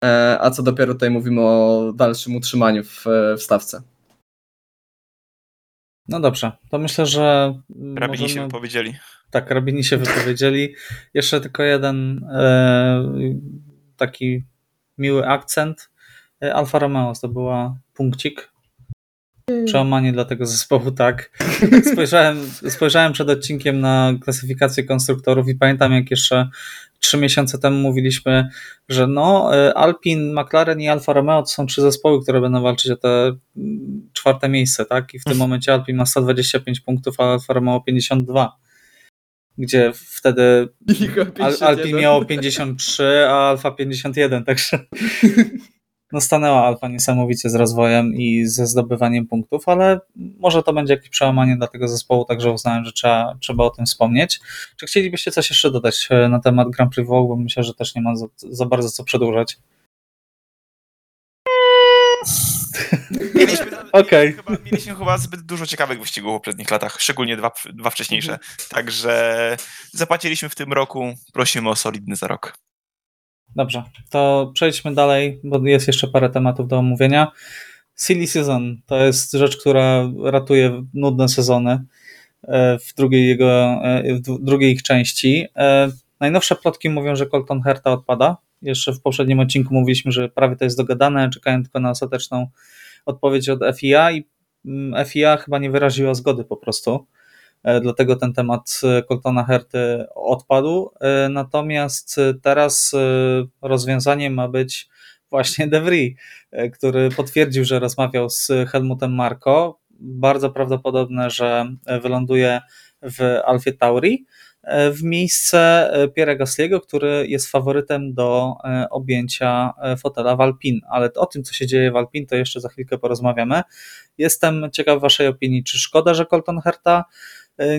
E, a co dopiero tutaj mówimy o dalszym utrzymaniu w, w stawce. No dobrze, to myślę, że Rabini się możemy... wypowiedzieli. Tak, rabini się wypowiedzieli. Jeszcze tylko jeden e, taki miły akcent. E, Alfa Romeo zdobyła punkcik. Przełamanie dla tego zespołu, tak. Spojrzałem, spojrzałem przed odcinkiem na klasyfikację konstruktorów i pamiętam, jak jeszcze trzy miesiące temu mówiliśmy, że no, e, Alpin, McLaren i Alfa Romeo to są trzy zespoły, które będą walczyć o te mm, czwarte miejsce, tak? I w tym momencie Alpin ma 125 punktów, a Alfa Romeo 52 gdzie wtedy Al, Alpin miało 53, a Alfa 51, także no stanęła Alfa niesamowicie z rozwojem i ze zdobywaniem punktów, ale może to będzie jakieś przełamanie dla tego zespołu, także uznałem, że trzeba, trzeba o tym wspomnieć. Czy chcielibyście coś jeszcze dodać e, na temat Grand Prix Vogue, bo myślę, że też nie ma za, za bardzo co przedłużać. Mieliśmy, Okej. chyba, mieliśmy chyba zbyt dużo ciekawych wyścigów w poprzednich latach, szczególnie dwa, dwa wcześniejsze. Także zapłaciliśmy w tym roku, prosimy o solidny za rok. Dobrze, to przejdźmy dalej, bo jest jeszcze parę tematów do omówienia. Silly Season to jest rzecz, która ratuje nudne sezony e, w drugiej, jego, e, w drugiej ich części. E, Najnowsze plotki mówią, że Colton Herta odpada. Jeszcze w poprzednim odcinku mówiliśmy, że prawie to jest dogadane, czekają tylko na ostateczną odpowiedź od FIA i mm, FIA chyba nie wyraziła zgody po prostu. E, Dlatego ten temat e, Coltona Herty odpadł. E, Natomiast teraz rozwiązaniem ma być właśnie De Vries, który potwierdził, że rozmawiał z Helmutem Marko. Bardzo prawdopodobne, że wyląduje w Alfie Tauri w miejsce Pierre Gasly'ego, który jest faworytem do objęcia fotela w Alpine. Ale o tym, co się dzieje w Alpine, to jeszcze za chwilkę porozmawiamy. Jestem ciekaw Waszej opinii. Czy szkoda, że Colton Herta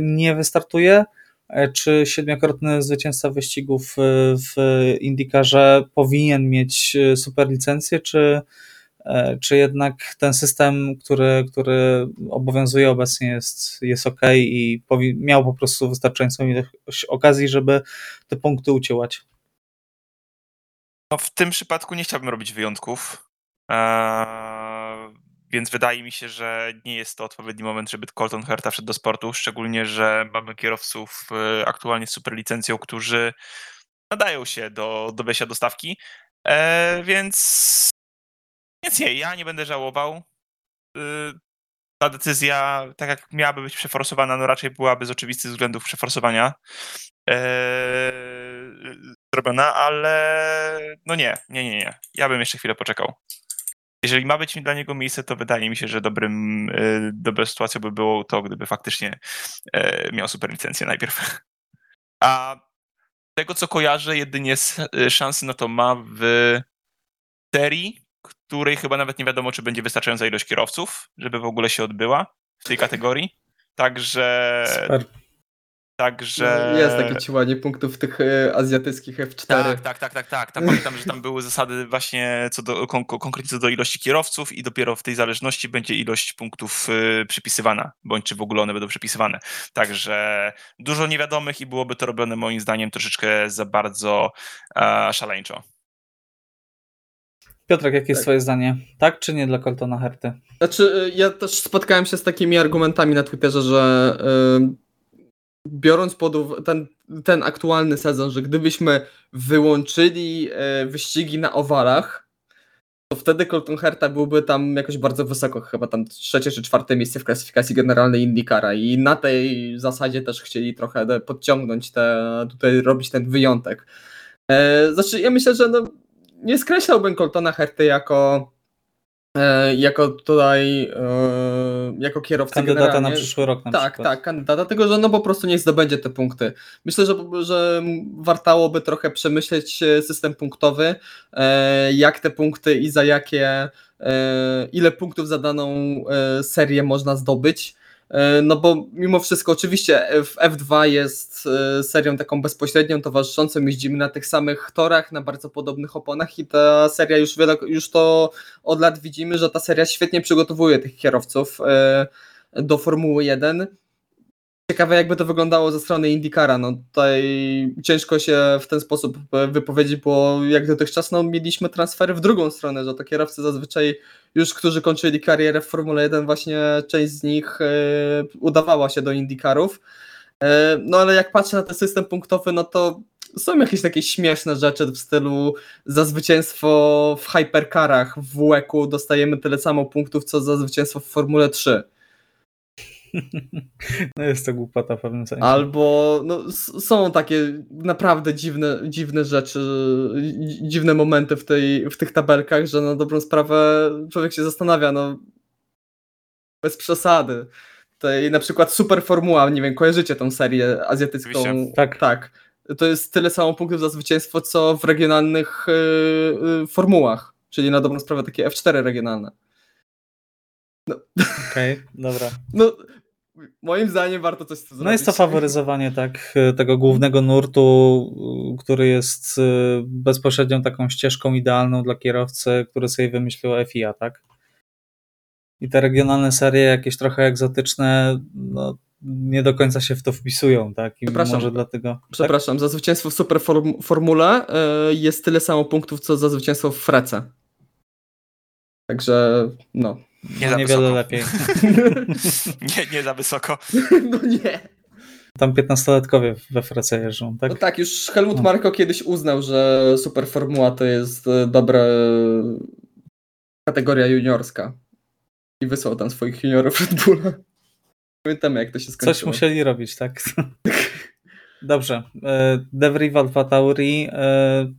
nie wystartuje? E, Czy siedmiokrotny zwycięzca wyścigów e, w Indykarze powinien mieć e, super licencję, czy, e, czy jednak ten system, który, który obowiązuje obecnie jest, jest ok i powi- miał po prostu wystarczającą ilość okazji, żeby te punkty uciłać? No, w tym przypadku nie chciałbym robić wyjątków. Eee, więc wydaje mi się, że nie jest to odpowiedni moment, żeby Colton Herta wszedł do sportu, szczególnie, że mamy kierowców e, aktualnie z superlicencją, którzy nadają się do, do wejścia do stawki, e, więc, więc nie, ja nie będę żałował. Y, Ta decyzja, tak jak miałaby być przeforsowana, no raczej byłaby z oczywistych względów przeforsowania e, zrobiona, ale no nie, nie, nie, nie. Ja bym jeszcze chwilę poczekał. Jeżeli ma być dla niego miejsce, to wydaje mi się, że dobrym, y, dobrą sytuacją by było to, gdyby faktycznie e, miał super licencję najpierw. A tego, co kojarzę, jedynie y, szansy na to ma w serii, której chyba nawet nie wiadomo, czy będzie wystarczająca ilość kierowców, żeby w ogóle się odbyła w tej kategorii. Także, Super. Także... No, Jest takie ciłanie punktów tych e, azjatyckich F4. Tak, tak, tak, tak, tak. Tam pamiętam, że tam były zasady właśnie co do, kon, konkretnie co do ilości kierowców i dopiero w tej zależności będzie ilość punktów y, przypisywana, bądź czy w ogóle one będą przypisywane. Także dużo niewiadomych i byłoby to robione moim zdaniem troszeczkę za bardzo e, szaleńczo. Piotrek, jakie jest Tak. twoje zdanie? Tak czy nie dla Coltona Herty? Znaczy, y, ja też spotkałem się z takimi argumentami na Twitterze, że y, biorąc pod uwagę ten, ten aktualny sezon, że gdybyśmy wyłączyli y, wyścigi na owalach, to wtedy Colton Herta byłby tam jakoś bardzo wysoko, chyba tam trzecie czy czwarte miejsce w klasyfikacji generalnej IndyCara i na tej zasadzie też chcieli trochę podciągnąć te, tutaj robić ten wyjątek. E, znaczy, ja myślę, że no, nie skreślałbym Coltona Herty jako e, jako tutaj e, jako kierowca Kandydata na generalnie. przyszły rok na tak, przykład. tak, kandydata, tylko że no po prostu nie zdobędzie te punkty. Myślę, że, że wartałoby trochę przemyśleć e, system punktowy, e, jak te punkty i za jakie, e, ile punktów za daną e, serię można zdobyć. E, No bo mimo wszystko, oczywiście w F2 jest e, serią taką bezpośrednią, towarzyszącą, jeździmy na tych samych torach, na bardzo podobnych oponach i ta seria już już to od lat widzimy, że ta seria świetnie przygotowuje tych kierowców e, do Formuły 1. Ciekawe jakby to wyglądało ze strony IndyCara, no tutaj ciężko się w ten sposób e, wypowiedzieć, bo jak dotychczas no, mieliśmy transfery w drugą stronę, że to kierowcy zazwyczaj już, którzy kończyli karierę w Formule 1, właśnie część z nich e, udawała się do IndyCarów. E, no ale jak patrzę na ten system punktowy, no to są jakieś takie śmieszne rzeczy w stylu za zwycięstwo w hypercarach w WEC-u dostajemy tyle samo punktów, co za zwycięstwo w Formule 3. No jest to głupota w pewnym sensie. Albo no, są takie naprawdę dziwne, dziwne rzeczy, dzi- dziwne momenty w, tej, w tych tabelkach, że na dobrą sprawę człowiek się zastanawia, no bez przesady. Tutaj na przykład Super Formuła, nie wiem, kojarzycie tą serię azjatycką? Oczywiście. Tak. tak. To jest tyle samo punktów za zwycięstwo, co w regionalnych y, y, formułach, czyli na dobrą sprawę takie F4 regionalne. Okej, dobra. No, moim zdaniem warto coś zrobić. No jest to faworyzowanie tak tego głównego nurtu, który jest y, bezpośrednią taką ścieżką idealną dla kierowcy, który sobie wymyślił FIA, tak? I te regionalne serie, jakieś trochę egzotyczne, no nie do końca się w to wpisują, tak? I Przepraszam. może dlatego. Tak? Przepraszam, za zwycięstwo w Super form- Formule y, jest tyle samo punktów, co za zwycięstwo w Frece. Także, no. Nie No, za niewiele wysoko. lepiej. nie, nie za wysoko. no nie. Tam 15-latkowie we Frace jeżdżą, tak? No tak, już Helmut No. Marko kiedyś uznał, że Super Formuła to jest y, dobra y, kategoria juniorska. I wysłał tam swoich juniorów Red Bulla. Pamiętamy, jak to się skończyło. Coś musieli robić, tak? Dobrze. e, Devry Alfa Tauri. e,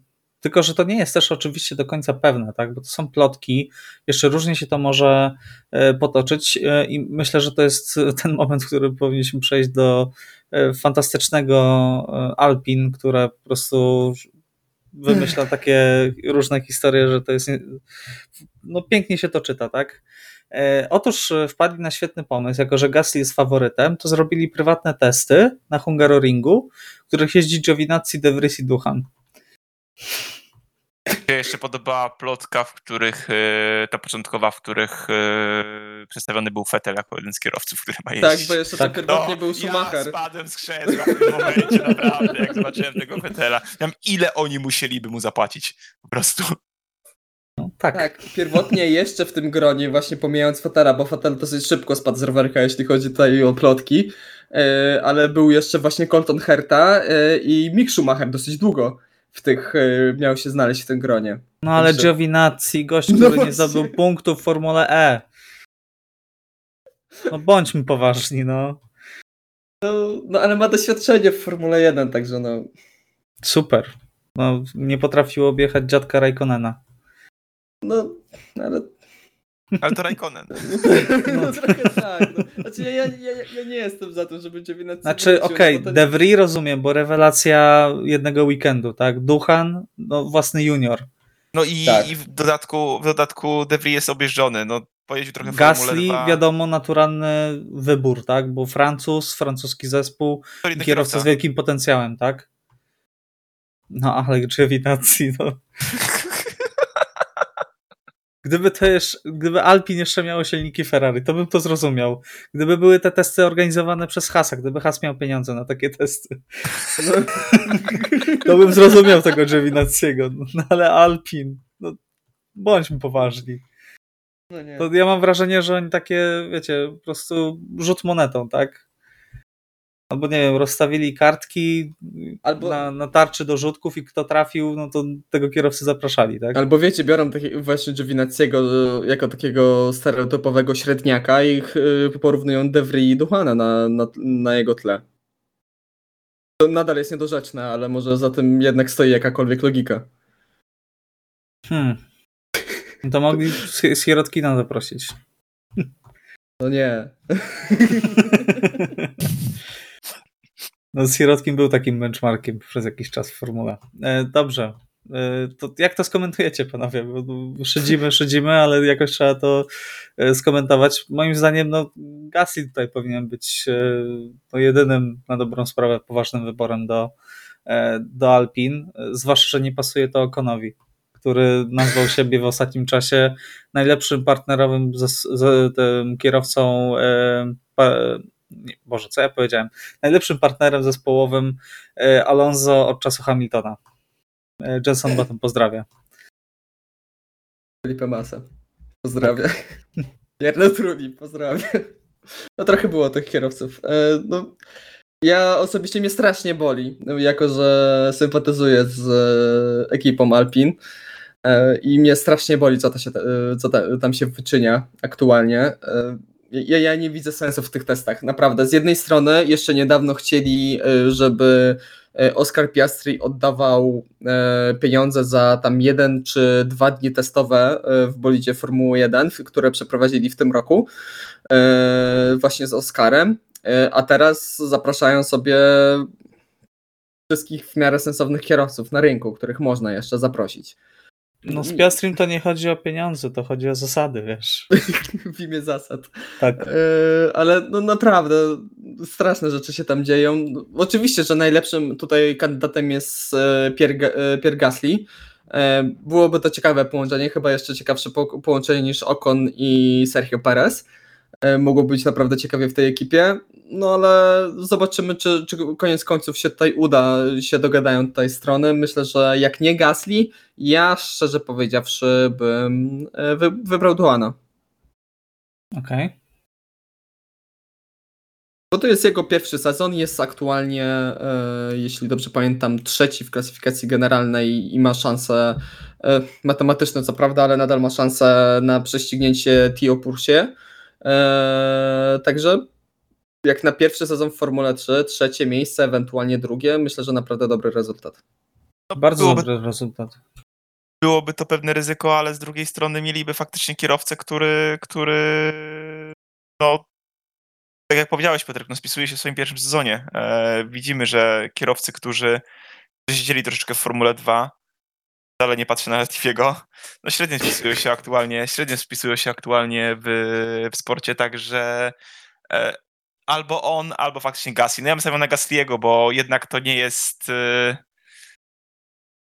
Tylko, że to nie jest też oczywiście do końca pewne, tak? Bo to są plotki. Jeszcze różnie się to może e, potoczyć e, i myślę, że to jest ten moment, w którym powinniśmy przejść do e, fantastycznego Alpin, które po prostu wymyśla takie różne historie, że to jest no pięknie się to czyta, tak? Otóż wpadli na świetny pomysł, jako że Gasly jest faworytem, to zrobili prywatne testy na Hungaroringu, w których jeździ Giovinazzi, De Vries i Duchan. Się jeszcze podobała plotka, w których, e, ta początkowa, w których e, przedstawiony był Fetel jako jeden z kierowców, który ma Tak, jeździć. bo jeszcze Tak. tak pierwotnie No, był Ja Schumacher. spadłem z krzesła w tym momencie, naprawdę, jak zobaczyłem tego Fetela. Tam ile oni musieliby mu zapłacić, po prostu. No, tak. Tak, pierwotnie jeszcze w tym gronie, właśnie pomijając Fetela, bo Fetel dosyć szybko spadł z rowerka, jeśli chodzi tutaj o plotki, e, ale był jeszcze właśnie Colton Herta i Mick Schumacher dosyć długo w tych, e, miał się znaleźć w tym gronie. No ale Dobrze. Giovinazzi, gość, No który nie właśnie. zdobył punktów w Formule E. No bądźmy poważni, no. No ale ma doświadczenie w Formule 1, także no... Super. No, nie potrafił objechać dziadka Raikkonena. No, ale Ale to Raikkonen. no, trochę tak. No. Znaczy, ja, ja, ja, ja nie jestem za tym, żeby Giovinazzi Znaczy, okej, no De Vries rozumiem, bo rewelacja jednego weekendu, tak? Duchan, no własny junior. No i, Tak. i w dodatku, w dodatku De Vries jest objeżdżony. No, pojeździł trochę w Gasly, 2. wiadomo, naturalny wybór, tak? Bo Francuz, francuski zespół, solidny kierowca z kierowca. wielkim potencjałem, tak? No, ale grawitacji, no. Gdyby to jeszcze, gdyby Alpin jeszcze miało silniki Ferrari, to bym to zrozumiał. Gdyby były te testy organizowane przez Hasa, gdyby Has miał pieniądze na takie testy, to bym zrozumiał tego Giovinazziego. No, no ale Alpin, no, bądźmy poważni. no. To ja mam wrażenie, że oni takie, wiecie, po prostu rzut monetą, tak? Albo nie wiem, rozstawili kartki Albo- na, na tarczy do rzutków i kto trafił, no to tego kierowcy zapraszali, tak? Albo wiecie, biorą taki, właśnie Giovinazziego e, jako takiego stereotypowego średniaka i e, porównują De Vries i Duchana na, na, na jego tle. To nadal jest niedorzeczne, ale może za tym jednak stoi jakakolwiek logika. Hmm. No To mogli z Sierotkina zaprosić. No nie. No z Sierotkin był takim benchmarkiem przez jakiś czas w formule. E, dobrze. E, to jak to skomentujecie, panowie? Bo, szydzimy, szydzimy, ale jakoś trzeba to e, skomentować. Moim zdaniem, no, Gasly tutaj powinien być no, jedynym na dobrą sprawę poważnym wyborem do, do Alpin, zwłaszcza, że nie pasuje to Okonowi, który nazwał siebie w ostatnim czasie najlepszym partnerowym zes- z, tym kierowcą e, pa, nie, Boże, co ja powiedziałem? Najlepszym partnerem zespołowym e, Alonso od czasu Hamiltona. E, Jenson Button pozdrawia. Felipe Massa. Pozdrawiam. Jarno Trulli, pozdrawiam. No trochę było tych kierowców. E, no, ja osobiście mnie strasznie boli, jako że sympatyzuję z ekipą Alpin i mnie strasznie boli, co, się, co ta, tam się wyczynia aktualnie. Ja, ja nie widzę sensu w tych testach, naprawdę. Z jednej strony jeszcze niedawno chcieli, e, żeby e, Oscar Piastri oddawał e, pieniądze za tam jeden czy dwa dni testowe w bolidzie Formuły 1, w- które przeprowadzili w tym roku właśnie z Oscarem, e, a teraz zapraszają sobie wszystkich w miarę sensownych kierowców na rynku, których można jeszcze zaprosić. No z Piastrim to nie chodzi o pieniądze, to chodzi o zasady, wiesz. w imię zasad. Tak. E, ale no naprawdę straszne rzeczy się tam dzieją. Oczywiście, że najlepszym tutaj kandydatem jest Pierre, Pierre Gasly. E, Byłoby to ciekawe połączenie, chyba jeszcze ciekawsze po- połączenie niż Ocon i Sergio Perez. E, Mogło być naprawdę ciekawie w tej ekipie. No ale zobaczymy, czy, czy koniec końców się tutaj uda, się dogadają tutaj strony. Myślę, że jak nie Gasly, ja szczerze powiedziawszy bym e, wy, wybrał Duana. Okej. Bo to jest jego pierwszy sezon, jest aktualnie, e, jeśli dobrze pamiętam, trzeci w klasyfikacji generalnej i ma szansę, e, matematyczne co prawda, ale nadal ma szansę na prześcignięcie Tio Pursie. E, także jak na pierwszy sezon w Formule 3, trzecie miejsce, ewentualnie drugie, myślę, że naprawdę dobry rezultat. No, Bardzo byłoby, dobry rezultat. byłoby to pewne ryzyko, ale z drugiej strony mieliby faktycznie kierowcę, który, który no, tak jak powiedziałeś, Piotrek, no, spisuje się w swoim pierwszym sezonie. E, widzimy, że kierowcy, którzy siedzieli troszeczkę w Formule 2, wcale nie patrzę na Latifiego, no średnio spisują się aktualnie, średnio spisują się aktualnie w, w sporcie, także e, albo on, albo faktycznie Gasly. No ja bym stawiał na Gasly'ego, bo jednak to nie jest... E,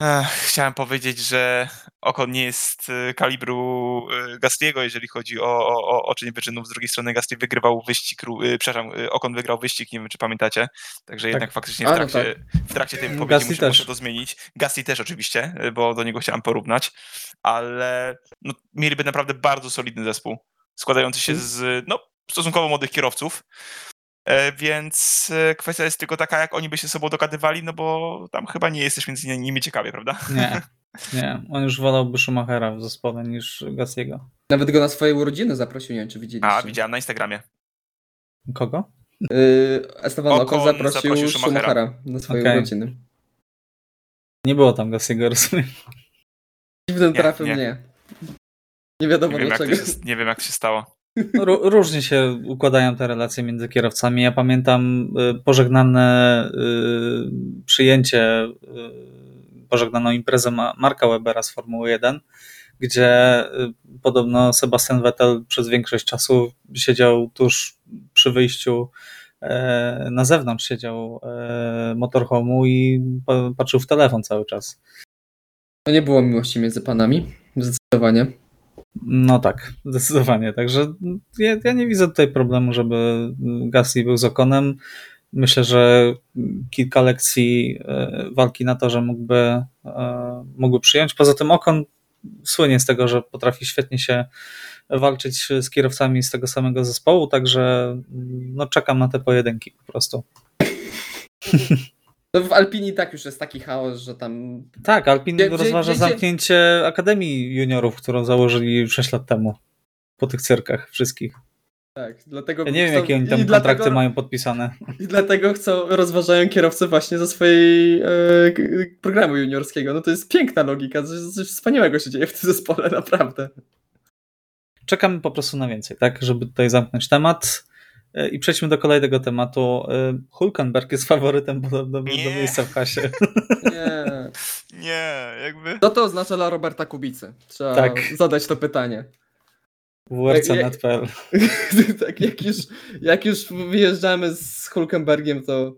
Ech, chciałem powiedzieć, że Okon nie jest y, kalibru y, Gasly'ego, jeżeli chodzi o, o, o, czyń wyczynów. Z drugiej strony Gasly wygrywał wyścig, y, przepraszam, y, Okon wygrał wyścig, nie wiem czy pamiętacie, także jednak faktycznie w A, no trakcie, w trakcie tej wypowiedzi muszę, muszę to zmienić. Gasly też oczywiście, y, bo do niego chciałem porównać, ale no, mieliby naprawdę bardzo solidny zespół, składający się z no, stosunkowo młodych kierowców. E, Więc e, kwestia jest tylko taka, jak oni by się sobą dogadywali, no bo tam chyba nie jesteś między nimi ciekawie, prawda? Nie, nie. On już wolałby Schumachera w zespole niż Gassiego. Nawet go na swoje urodziny zaprosił, nie wiem czy widzieliście. A, widziałem na Instagramie. Kogo? Yy, Esteban Ocon, Ocon zaprosił, zaprosił Schumachera. Schumachera na swoje Okej. urodziny. Nie było tam Gassiego, rozumiem. Dziwnym Nie, trafem nie. nie. Nie wiadomo Nie wiem, dlaczego. się, nie wiem, jak to się stało. Ró- różnie się układają te relacje między kierowcami. Ja pamiętam y, pożegnane y, przyjęcie, y, pożegnaną imprezę Ma- Marka Webera z Formuły 1, gdzie podobno Sebastian Vettel przez większość czasu siedział tuż przy wyjściu e, na zewnątrz, siedział e, motorhomu i pa- patrzył w telefon cały czas. No nie było miłości między panami, zdecydowanie. No tak, zdecydowanie. Także ja, ja nie widzę tutaj problemu, żeby Gasly był z Okonem. Myślę, że kilka lekcji e, walki na torze mógłby, e, mógłby przyjąć. Poza tym Okon słynie z tego, że potrafi świetnie się walczyć z kierowcami z tego samego zespołu, także no, czekam na te pojedynki po prostu. No w Alpini tak już jest taki chaos, że tam Tak, Alpin Gdzie- gdzie- rozważa gdzie- zamknięcie Akademii Juniorów, którą założyli 6 lat temu. Po tych cyrkach wszystkich. tak, dlatego Ja nie wiem, chcą- jakie oni tam dlatego- kontrakty mają podpisane. I dlatego chcą, rozważają kierowcę właśnie ze swojej e, programu juniorskiego. No to jest piękna logika, coś, coś wspaniałego się dzieje w tym zespole, naprawdę. Czekamy po prostu na więcej, tak, żeby tutaj zamknąć temat. E, I przejdźmy do kolejnego tematu. E, Hulkenberg jest faworytem podobno do, do Nie. miejsca w hasie. Nie. Nie, jakby. Co to oznacza dla Roberta Kubicy? Trzeba Tak. zadać to pytanie. WRC.net.pl tak, jak już, jak już wyjeżdżamy z Hulkenbergiem, to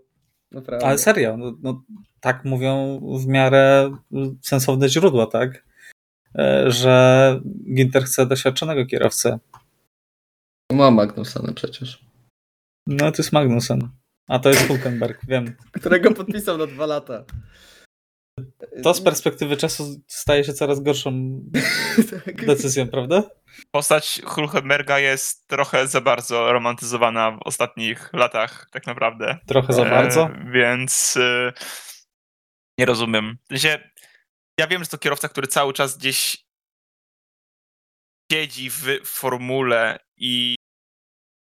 naprawdę. Ale serio, no, no, tak mówią w miarę sensowne źródła, tak? E, Że Ginter chce doświadczonego kierowcę. Ma Magnusena przecież. No to jest Magnussen. A to jest Hulkenberg, wiem. Którego podpisał na dwa lata. To z perspektywy czasu staje się coraz gorszą tak. decyzją, prawda? Postać Hulkenberga jest trochę za bardzo romantyzowana w ostatnich latach, tak naprawdę. Trochę za E, bardzo. Więc e, nie rozumiem. Ja wiem, że to kierowca, który cały czas gdzieś siedzi w formule i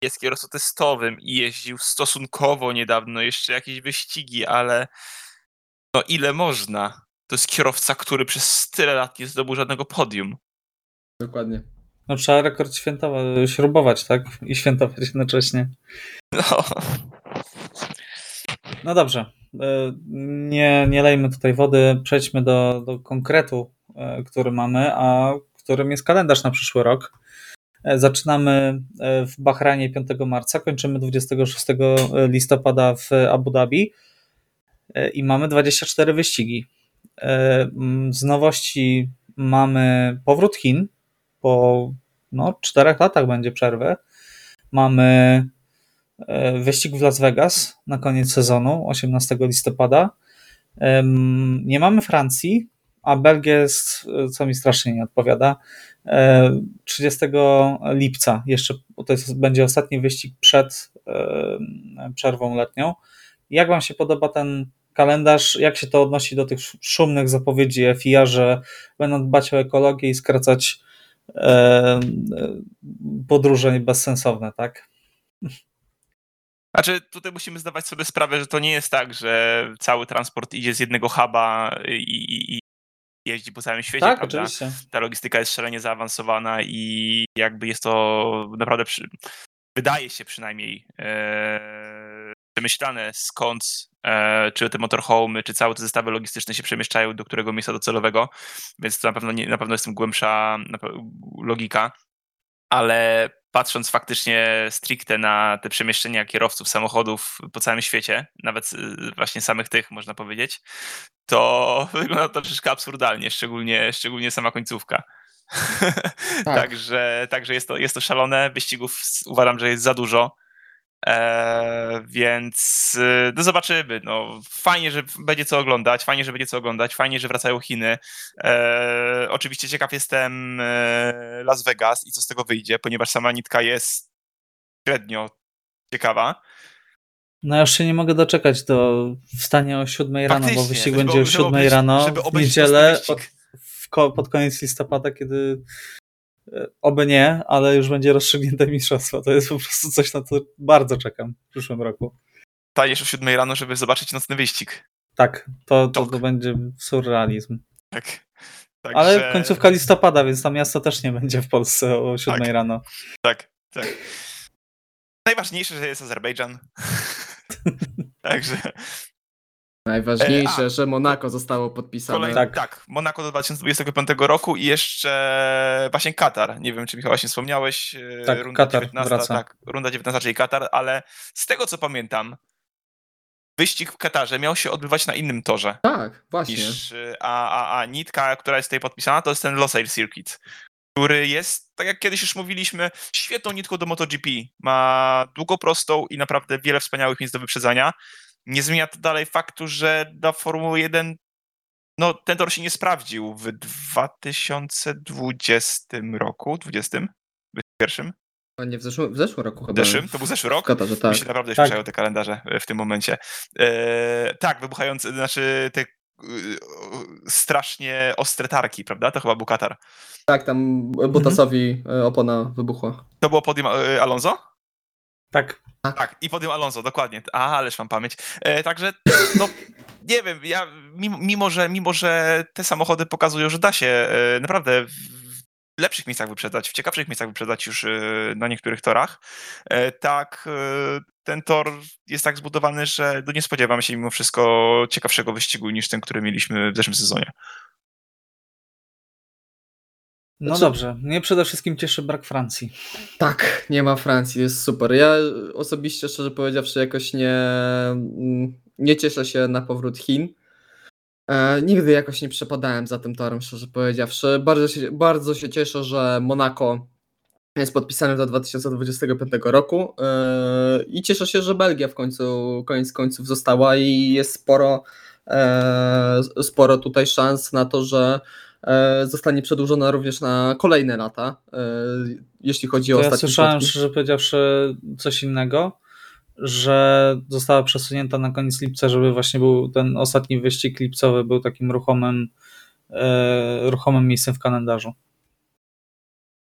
jest kierowcą testowym i jeździł stosunkowo niedawno jeszcze jakieś wyścigi, ale no ile można? To jest kierowca, który przez tyle lat nie zdobył żadnego podium. Dokładnie. No trzeba rekord świętować, śrubować, tak? I świętować jednocześnie. No. No dobrze. E, Nie, nie lejmy tutaj wody. Przejdźmy do, do konkretu, e, który mamy, a którym jest kalendarz na przyszły rok. E, Zaczynamy e, w Bahrajnie 5 marca, kończymy 26 listopada w Abu Dhabi e, i mamy 24 wyścigi. E, Z nowości mamy powrót Chin po no, 4 latach będzie przerwy. Mamy e, wyścig w Las Vegas na koniec sezonu, 18 listopada. Nie mamy Francji, a Belgia jest, e, co mi strasznie nie odpowiada, e, 30 lipca. Jeszcze to jest, będzie ostatni wyścig przed e, przerwą letnią. Jak Wam się podoba ten kalendarz? Jak się to odnosi do tych szumnych zapowiedzi FIA, że będą dbać o ekologię i skracać e, e, podróże bezsensowne, tak? Znaczy, tutaj musimy zdawać sobie sprawę, że to nie jest tak, że cały transport idzie z jednego huba i, i jeździ po całym świecie, Tak, prawda? oczywiście. Ta logistyka jest szalenie zaawansowana i jakby jest to naprawdę, przy... wydaje się przynajmniej e... przemyślane skąd e... czy te motorhomy, czy całe te zestawy logistyczne się przemieszczają do którego miejsca docelowego, więc to na pewno, nie, na pewno jest tym głębsza logika, ale patrząc faktycznie stricte na te przemieszczenia kierowców samochodów po całym świecie, nawet y, właśnie samych tych, można powiedzieć, to wygląda to troszeczkę absurdalnie, szczególnie, szczególnie sama końcówka. także także jest, to, jest to szalone. Wyścigów uważam, że jest za dużo. E, więc y, no zobaczymy. No, fajnie, że będzie co oglądać, fajnie, że będzie co oglądać, fajnie, że wracają Chiny. E, oczywiście ciekaw jestem e, Las Vegas i co z tego wyjdzie, ponieważ sama nitka jest średnio ciekawa. No ja już się nie mogę doczekać do wstania o 7 rano, bo wyścig żeby będzie o ob- żeby 7 obejrzeć- rano żeby w niedzielę w ko- pod koniec listopada, kiedy oby nie, ale już będzie rozstrzygnięte mistrzostwo. To jest po prostu coś, na co bardzo czekam w przyszłym roku. Stajesz o 7 rano, żeby zobaczyć nocny wyścig. Tak, to, to, to będzie surrealizm. Tak. Także, Ale końcówka listopada, więc to miasto też nie będzie w Polsce o 7 Tak. rano. Tak, tak. Najważniejsze, że jest Azerbejdżan. Także Najważniejsze, E, a- że Monako zostało podpisane. Kolej, Tak. tak. Monaco do 2025 roku i jeszcze właśnie Katar. Nie wiem, czy Michał właśnie wspomniałeś. e, Tak, runda Katar 19, wraca. Tak, runda 19, czyli Katar, ale z tego co pamiętam, wyścig w Katarze miał się odbywać na innym torze Tak, właśnie. niż. e, A, a, a nitka, która jest tutaj podpisana, to jest ten Losail Circuit, który jest, tak jak kiedyś już mówiliśmy, świetną nitką do MotoGP. Ma długoprostą i naprawdę wiele wspaniałych miejsc do wyprzedzania. Nie zmienia to dalej faktu, że dla Formuły 1 no, ten tor się nie sprawdził w 2020 roku, 20? 21? A nie w zeszłym, w zeszłym roku W chyba. zeszłym? To był zeszły W rok? Katarze, tak. Mi się naprawdę już Tak. te kalendarze e, w tym momencie. E, tak, wybuchające, znaczy te e, strasznie ostre tarki, prawda? To chyba był Katar. Tak, tam Botasowi e, opona wybuchła. To było podium Alonso? Tak. Tak, i podium Alonso, dokładnie. A, ależ mam pamięć. E, także, no, nie wiem, ja, mimo, mimo, że, mimo, że te samochody pokazują, że da się e, naprawdę w w lepszych miejscach wyprzedzać, w ciekawszych miejscach wyprzedzać już e, na niektórych torach, e, tak e, ten tor jest tak zbudowany, że no, nie spodziewam się mimo wszystko ciekawszego wyścigu niż ten, który mieliśmy w zeszłym sezonie. No Znaczy- dobrze. Mnie przede wszystkim cieszy brak Francji. Tak, nie ma Francji, jest super. Ja osobiście, szczerze powiedziawszy, jakoś nie, nie cieszę się na powrót Chin. E, nigdy jakoś nie przepadałem za tym torem, szczerze powiedziawszy. Bardzo się, bardzo się cieszę, że Monaco jest podpisane do 2025 roku e, i cieszę się, że Belgia w końcu, koniec końców została i jest sporo, e, sporo tutaj szans na to, że zostanie przedłużona również na kolejne lata, e, jeśli chodzi o To ja ostatnie słyszałem, plotki. szczerze powiedziawszy, coś innego, że została przesunięta na koniec lipca, żeby właśnie był ten ostatni wyścig lipcowy, był takim ruchomym, e, ruchomym miejscem w kalendarzu.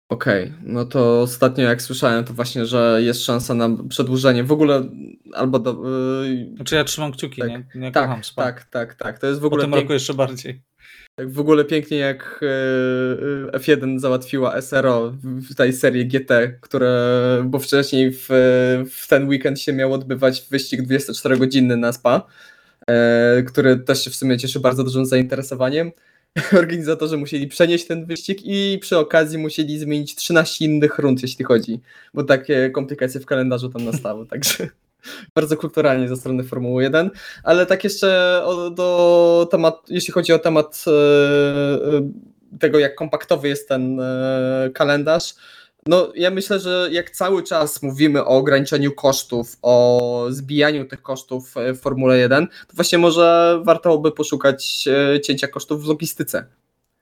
Okej, no to ostatnio jak słyszałem, to właśnie, że jest szansa na przedłużenie w ogóle albo do. Yy, Znaczy ja trzymam kciuki, Tak. nie, tak, tak, tak, tak. To jest w Po ogóle, tym pięk, roku jeszcze bardziej. Tak w ogóle pięknie, jak yy, F1 załatwiła SRO w tej serii GT, które, bo wcześniej w, w ten weekend się miał odbywać wyścig 24-godzinny na SPA, e, który też się w sumie cieszy bardzo dużym zainteresowaniem. Organizatorzy musieli przenieść ten wyścig i przy okazji musieli zmienić 13 innych rund, jeśli chodzi, bo takie komplikacje w kalendarzu tam nastały, także bardzo kulturalnie ze strony Formuły 1, ale tak jeszcze o, do temat, jeśli chodzi o temat e, e, tego, jak kompaktowy jest ten e, kalendarz, no ja myślę, że jak cały czas mówimy o ograniczeniu kosztów, o zbijaniu tych kosztów w Formule 1, to właśnie może warto by poszukać cięcia kosztów w logistyce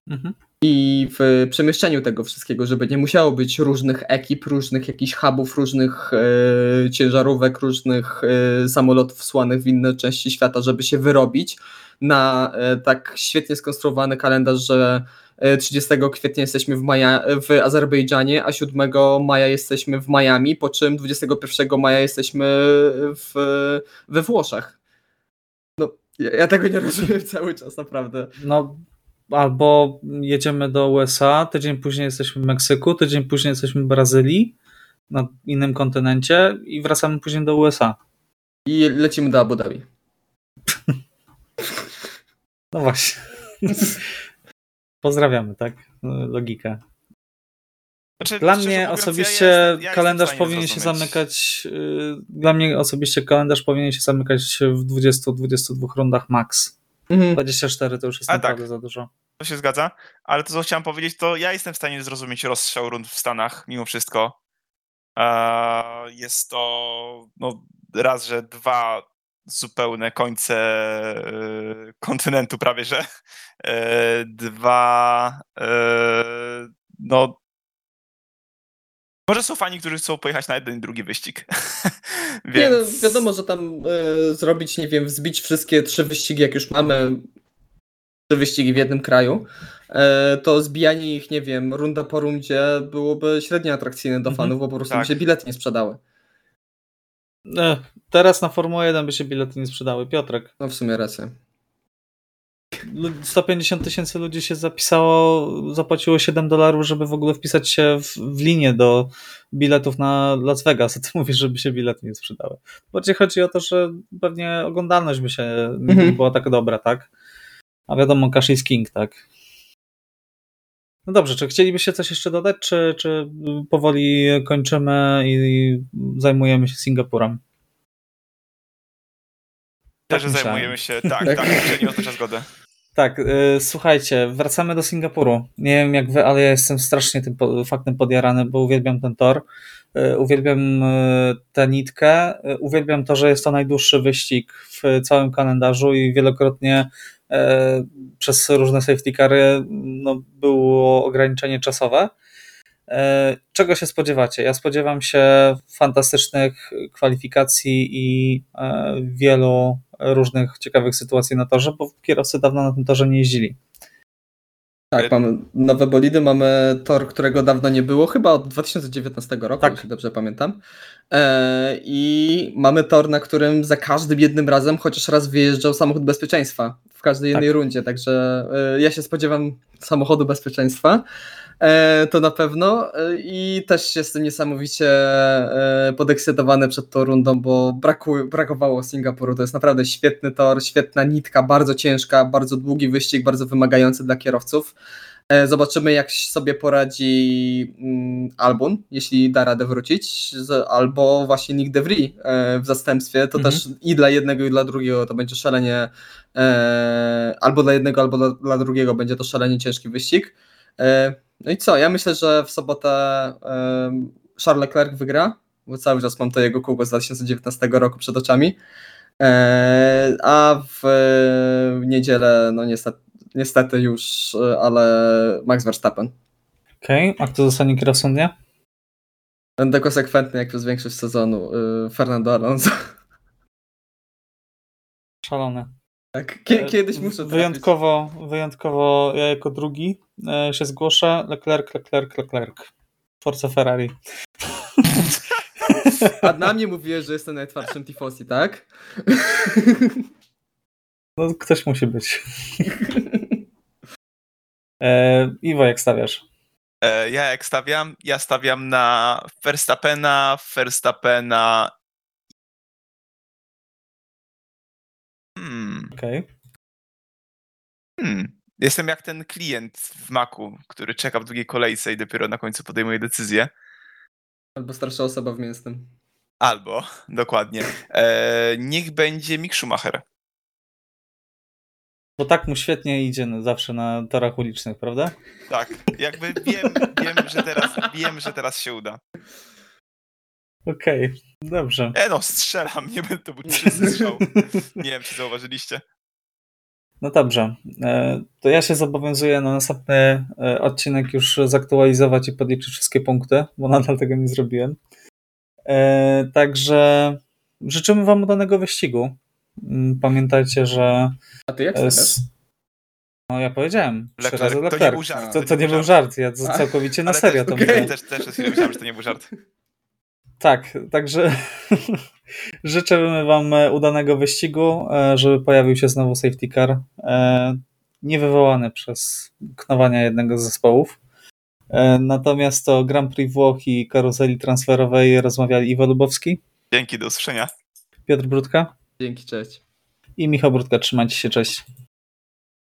Mhm. I w przemieszczeniu tego wszystkiego, żeby nie musiało być różnych ekip, różnych jakichś hubów, różnych e, ciężarówek, różnych e, samolotów słanych w inne części świata, żeby się wyrobić na e, tak świetnie skonstruowany kalendarz, że e, 30 kwietnia jesteśmy w, Maja, w Azerbejdżanie, a 7 maja jesteśmy w Miami, po czym 21 maja jesteśmy w, we Włoszech. No, ja, ja tego nie rozumiem cały czas, naprawdę. No, albo jedziemy do USA, tydzień później jesteśmy w Meksyku, tydzień później jesteśmy w Brazylii, na innym kontynencie i wracamy później do USA. I lecimy do Abu Dhabi. No właśnie. Pozdrawiamy, tak? Logikę. Znaczy, Dla mnie mówiąc, osobiście ja jestem- ja kalendarz powinien się zamykać. yy, Dla mnie osobiście kalendarz powinien się zamykać w 20-22 rundach max. Mhm. 24 to już jest A naprawdę tak. za dużo. To się zgadza, ale to co chciałem powiedzieć, to ja jestem w stanie zrozumieć rozstrzał rund w Stanach, mimo wszystko. Eee, Jest to no, raz, że dwa zupełne końce e, kontynentu prawie, że. E, Dwa, e, no może są fani, którzy chcą pojechać na jeden i drugi wyścig. Nie, no, Więc... wiadomo, że tam e, zrobić, nie wiem, wzbić wszystkie trzy wyścigi, jak już mamy trzy wyścigi w jednym kraju, e, to zbijanie ich, nie wiem, runda po rundzie byłoby średnio atrakcyjne do Mhm, fanów, bo po prostu tak. by się bilety nie sprzedały. E, Teraz na Formułę 1 by się bilety nie sprzedały. Piotrek. No w sumie racja. Lu- 150 tysięcy ludzi się zapisało, zapłaciło 7 dolarów, żeby w ogóle wpisać się w, w linię do biletów na Las Vegas, a ty mówisz, żeby się bilety nie sprzedały. Bardziej chodzi o to, że pewnie oglądalność by się Mhm. była tak dobra, tak? A wiadomo, cash is king, tak? No dobrze, czy chcielibyście coś jeszcze dodać, czy, czy powoli kończymy i zajmujemy się Singapurem? Też że zajmujemy się. Tak, Tak. tak, że nie oznacza zgodę. Tak, y, słuchajcie, wracamy do Singapuru. Nie wiem jak wy, ale ja jestem strasznie tym po, faktem podjarany, bo uwielbiam ten tor. Y, uwielbiam y, tę nitkę. Y, uwielbiam to, że jest to najdłuższy wyścig w całym kalendarzu i wielokrotnie y, przez różne safety cary no, było ograniczenie czasowe. E, Czego się spodziewacie? Ja spodziewam się fantastycznych kwalifikacji i wielu różnych ciekawych sytuacji na torze, bo kierowcy dawno na tym torze nie jeździli. Tak, mamy nowe bolidy, mamy tor, którego dawno nie było, chyba od 2019 roku, Tak. jeśli dobrze pamiętam. E, I mamy tor, na którym za każdym jednym razem chociaż raz wyjeżdżał samochód bezpieczeństwa w każdej jednej rundzie, także e, ja się spodziewam samochodu bezpieczeństwa. E, to na pewno E, i też jestem niesamowicie e, podekscytowany przed tą rundą, bo braku, brakowało Singapuru. To jest naprawdę świetny tor, świetna nitka, bardzo ciężka, bardzo długi wyścig, bardzo wymagający dla kierowców. Zobaczymy, jak sobie poradzi mm, Albon, jeśli da radę wrócić, albo właśnie Nick DeVry w zastępstwie. To Mhm. też i dla jednego, i dla drugiego to będzie szalenie, albo dla jednego, albo dla drugiego będzie to szalenie ciężki wyścig. E, No i co? Ja myślę, że w sobotę e, Charles Leclerc wygra, bo cały czas mam to jego kółko z 2019 roku przed oczami. E, A w e, niedzielę, no niestety, niestety już, e, ale Max Verstappen. Okej, a kto zostanie kierowcą dnia? Będę konsekwentny jak przez większość sezonu. e, Fernando Alonso. Szalone. Tak, kie- kiedyś muszę trafić. Wyjątkowo, wyjątkowo ja jako drugi e, się zgłoszę. Leclerc, Leclerc, Leclerc. Forza Ferrari. A na mnie mówiłeś, że jestem najtwardszym tifosi, tak? No, ktoś musi być. E, Iwo, jak stawiasz? E, Ja jak stawiam? Ja stawiam na Verstappena, Verstappena. Hmm, Okej. hmm. Jestem jak ten klient w Macu, który czeka w długiej kolejce i dopiero na końcu podejmuje decyzję. Albo starsza osoba w mięsnym. Albo, dokładnie. E, niech będzie Mick Schumacher. Bo tak mu świetnie idzie zawsze na torach ulicznych, prawda? Tak, jakby wiem, wiem, że teraz, wiem, że teraz się uda. Okej, dobrze. E no, strzelam, nie będę to był strzał. Nie wiem, czy zauważyliście. No dobrze. E, To ja się zobowiązuję na następny e, odcinek już zaktualizować i podliczyć wszystkie punkty, bo nadal tego nie zrobiłem. E, Także życzymy Wam udanego wyścigu. Mm, Pamiętajcie, że. A ty jak s- No ja powiedziałem. Leclerc, razy to nie był żart. To, to nie był żart. Ja A, całkowicie na serio też, to okej. mówię. też, też myślałem, że to nie był żart. Tak, także życzymy Wam e, udanego wyścigu, e, żeby pojawił się znowu safety car, e, nie wywołany przez knowania jednego z zespołów. Natomiast to Grand Prix Włoch i karuzeli transferowej rozmawiali Iwo Lubowski, Dzięki, do usłyszenia. Piotr Brudka Dzięki, cześć. i Michał Brudka. Trzymajcie się, cześć.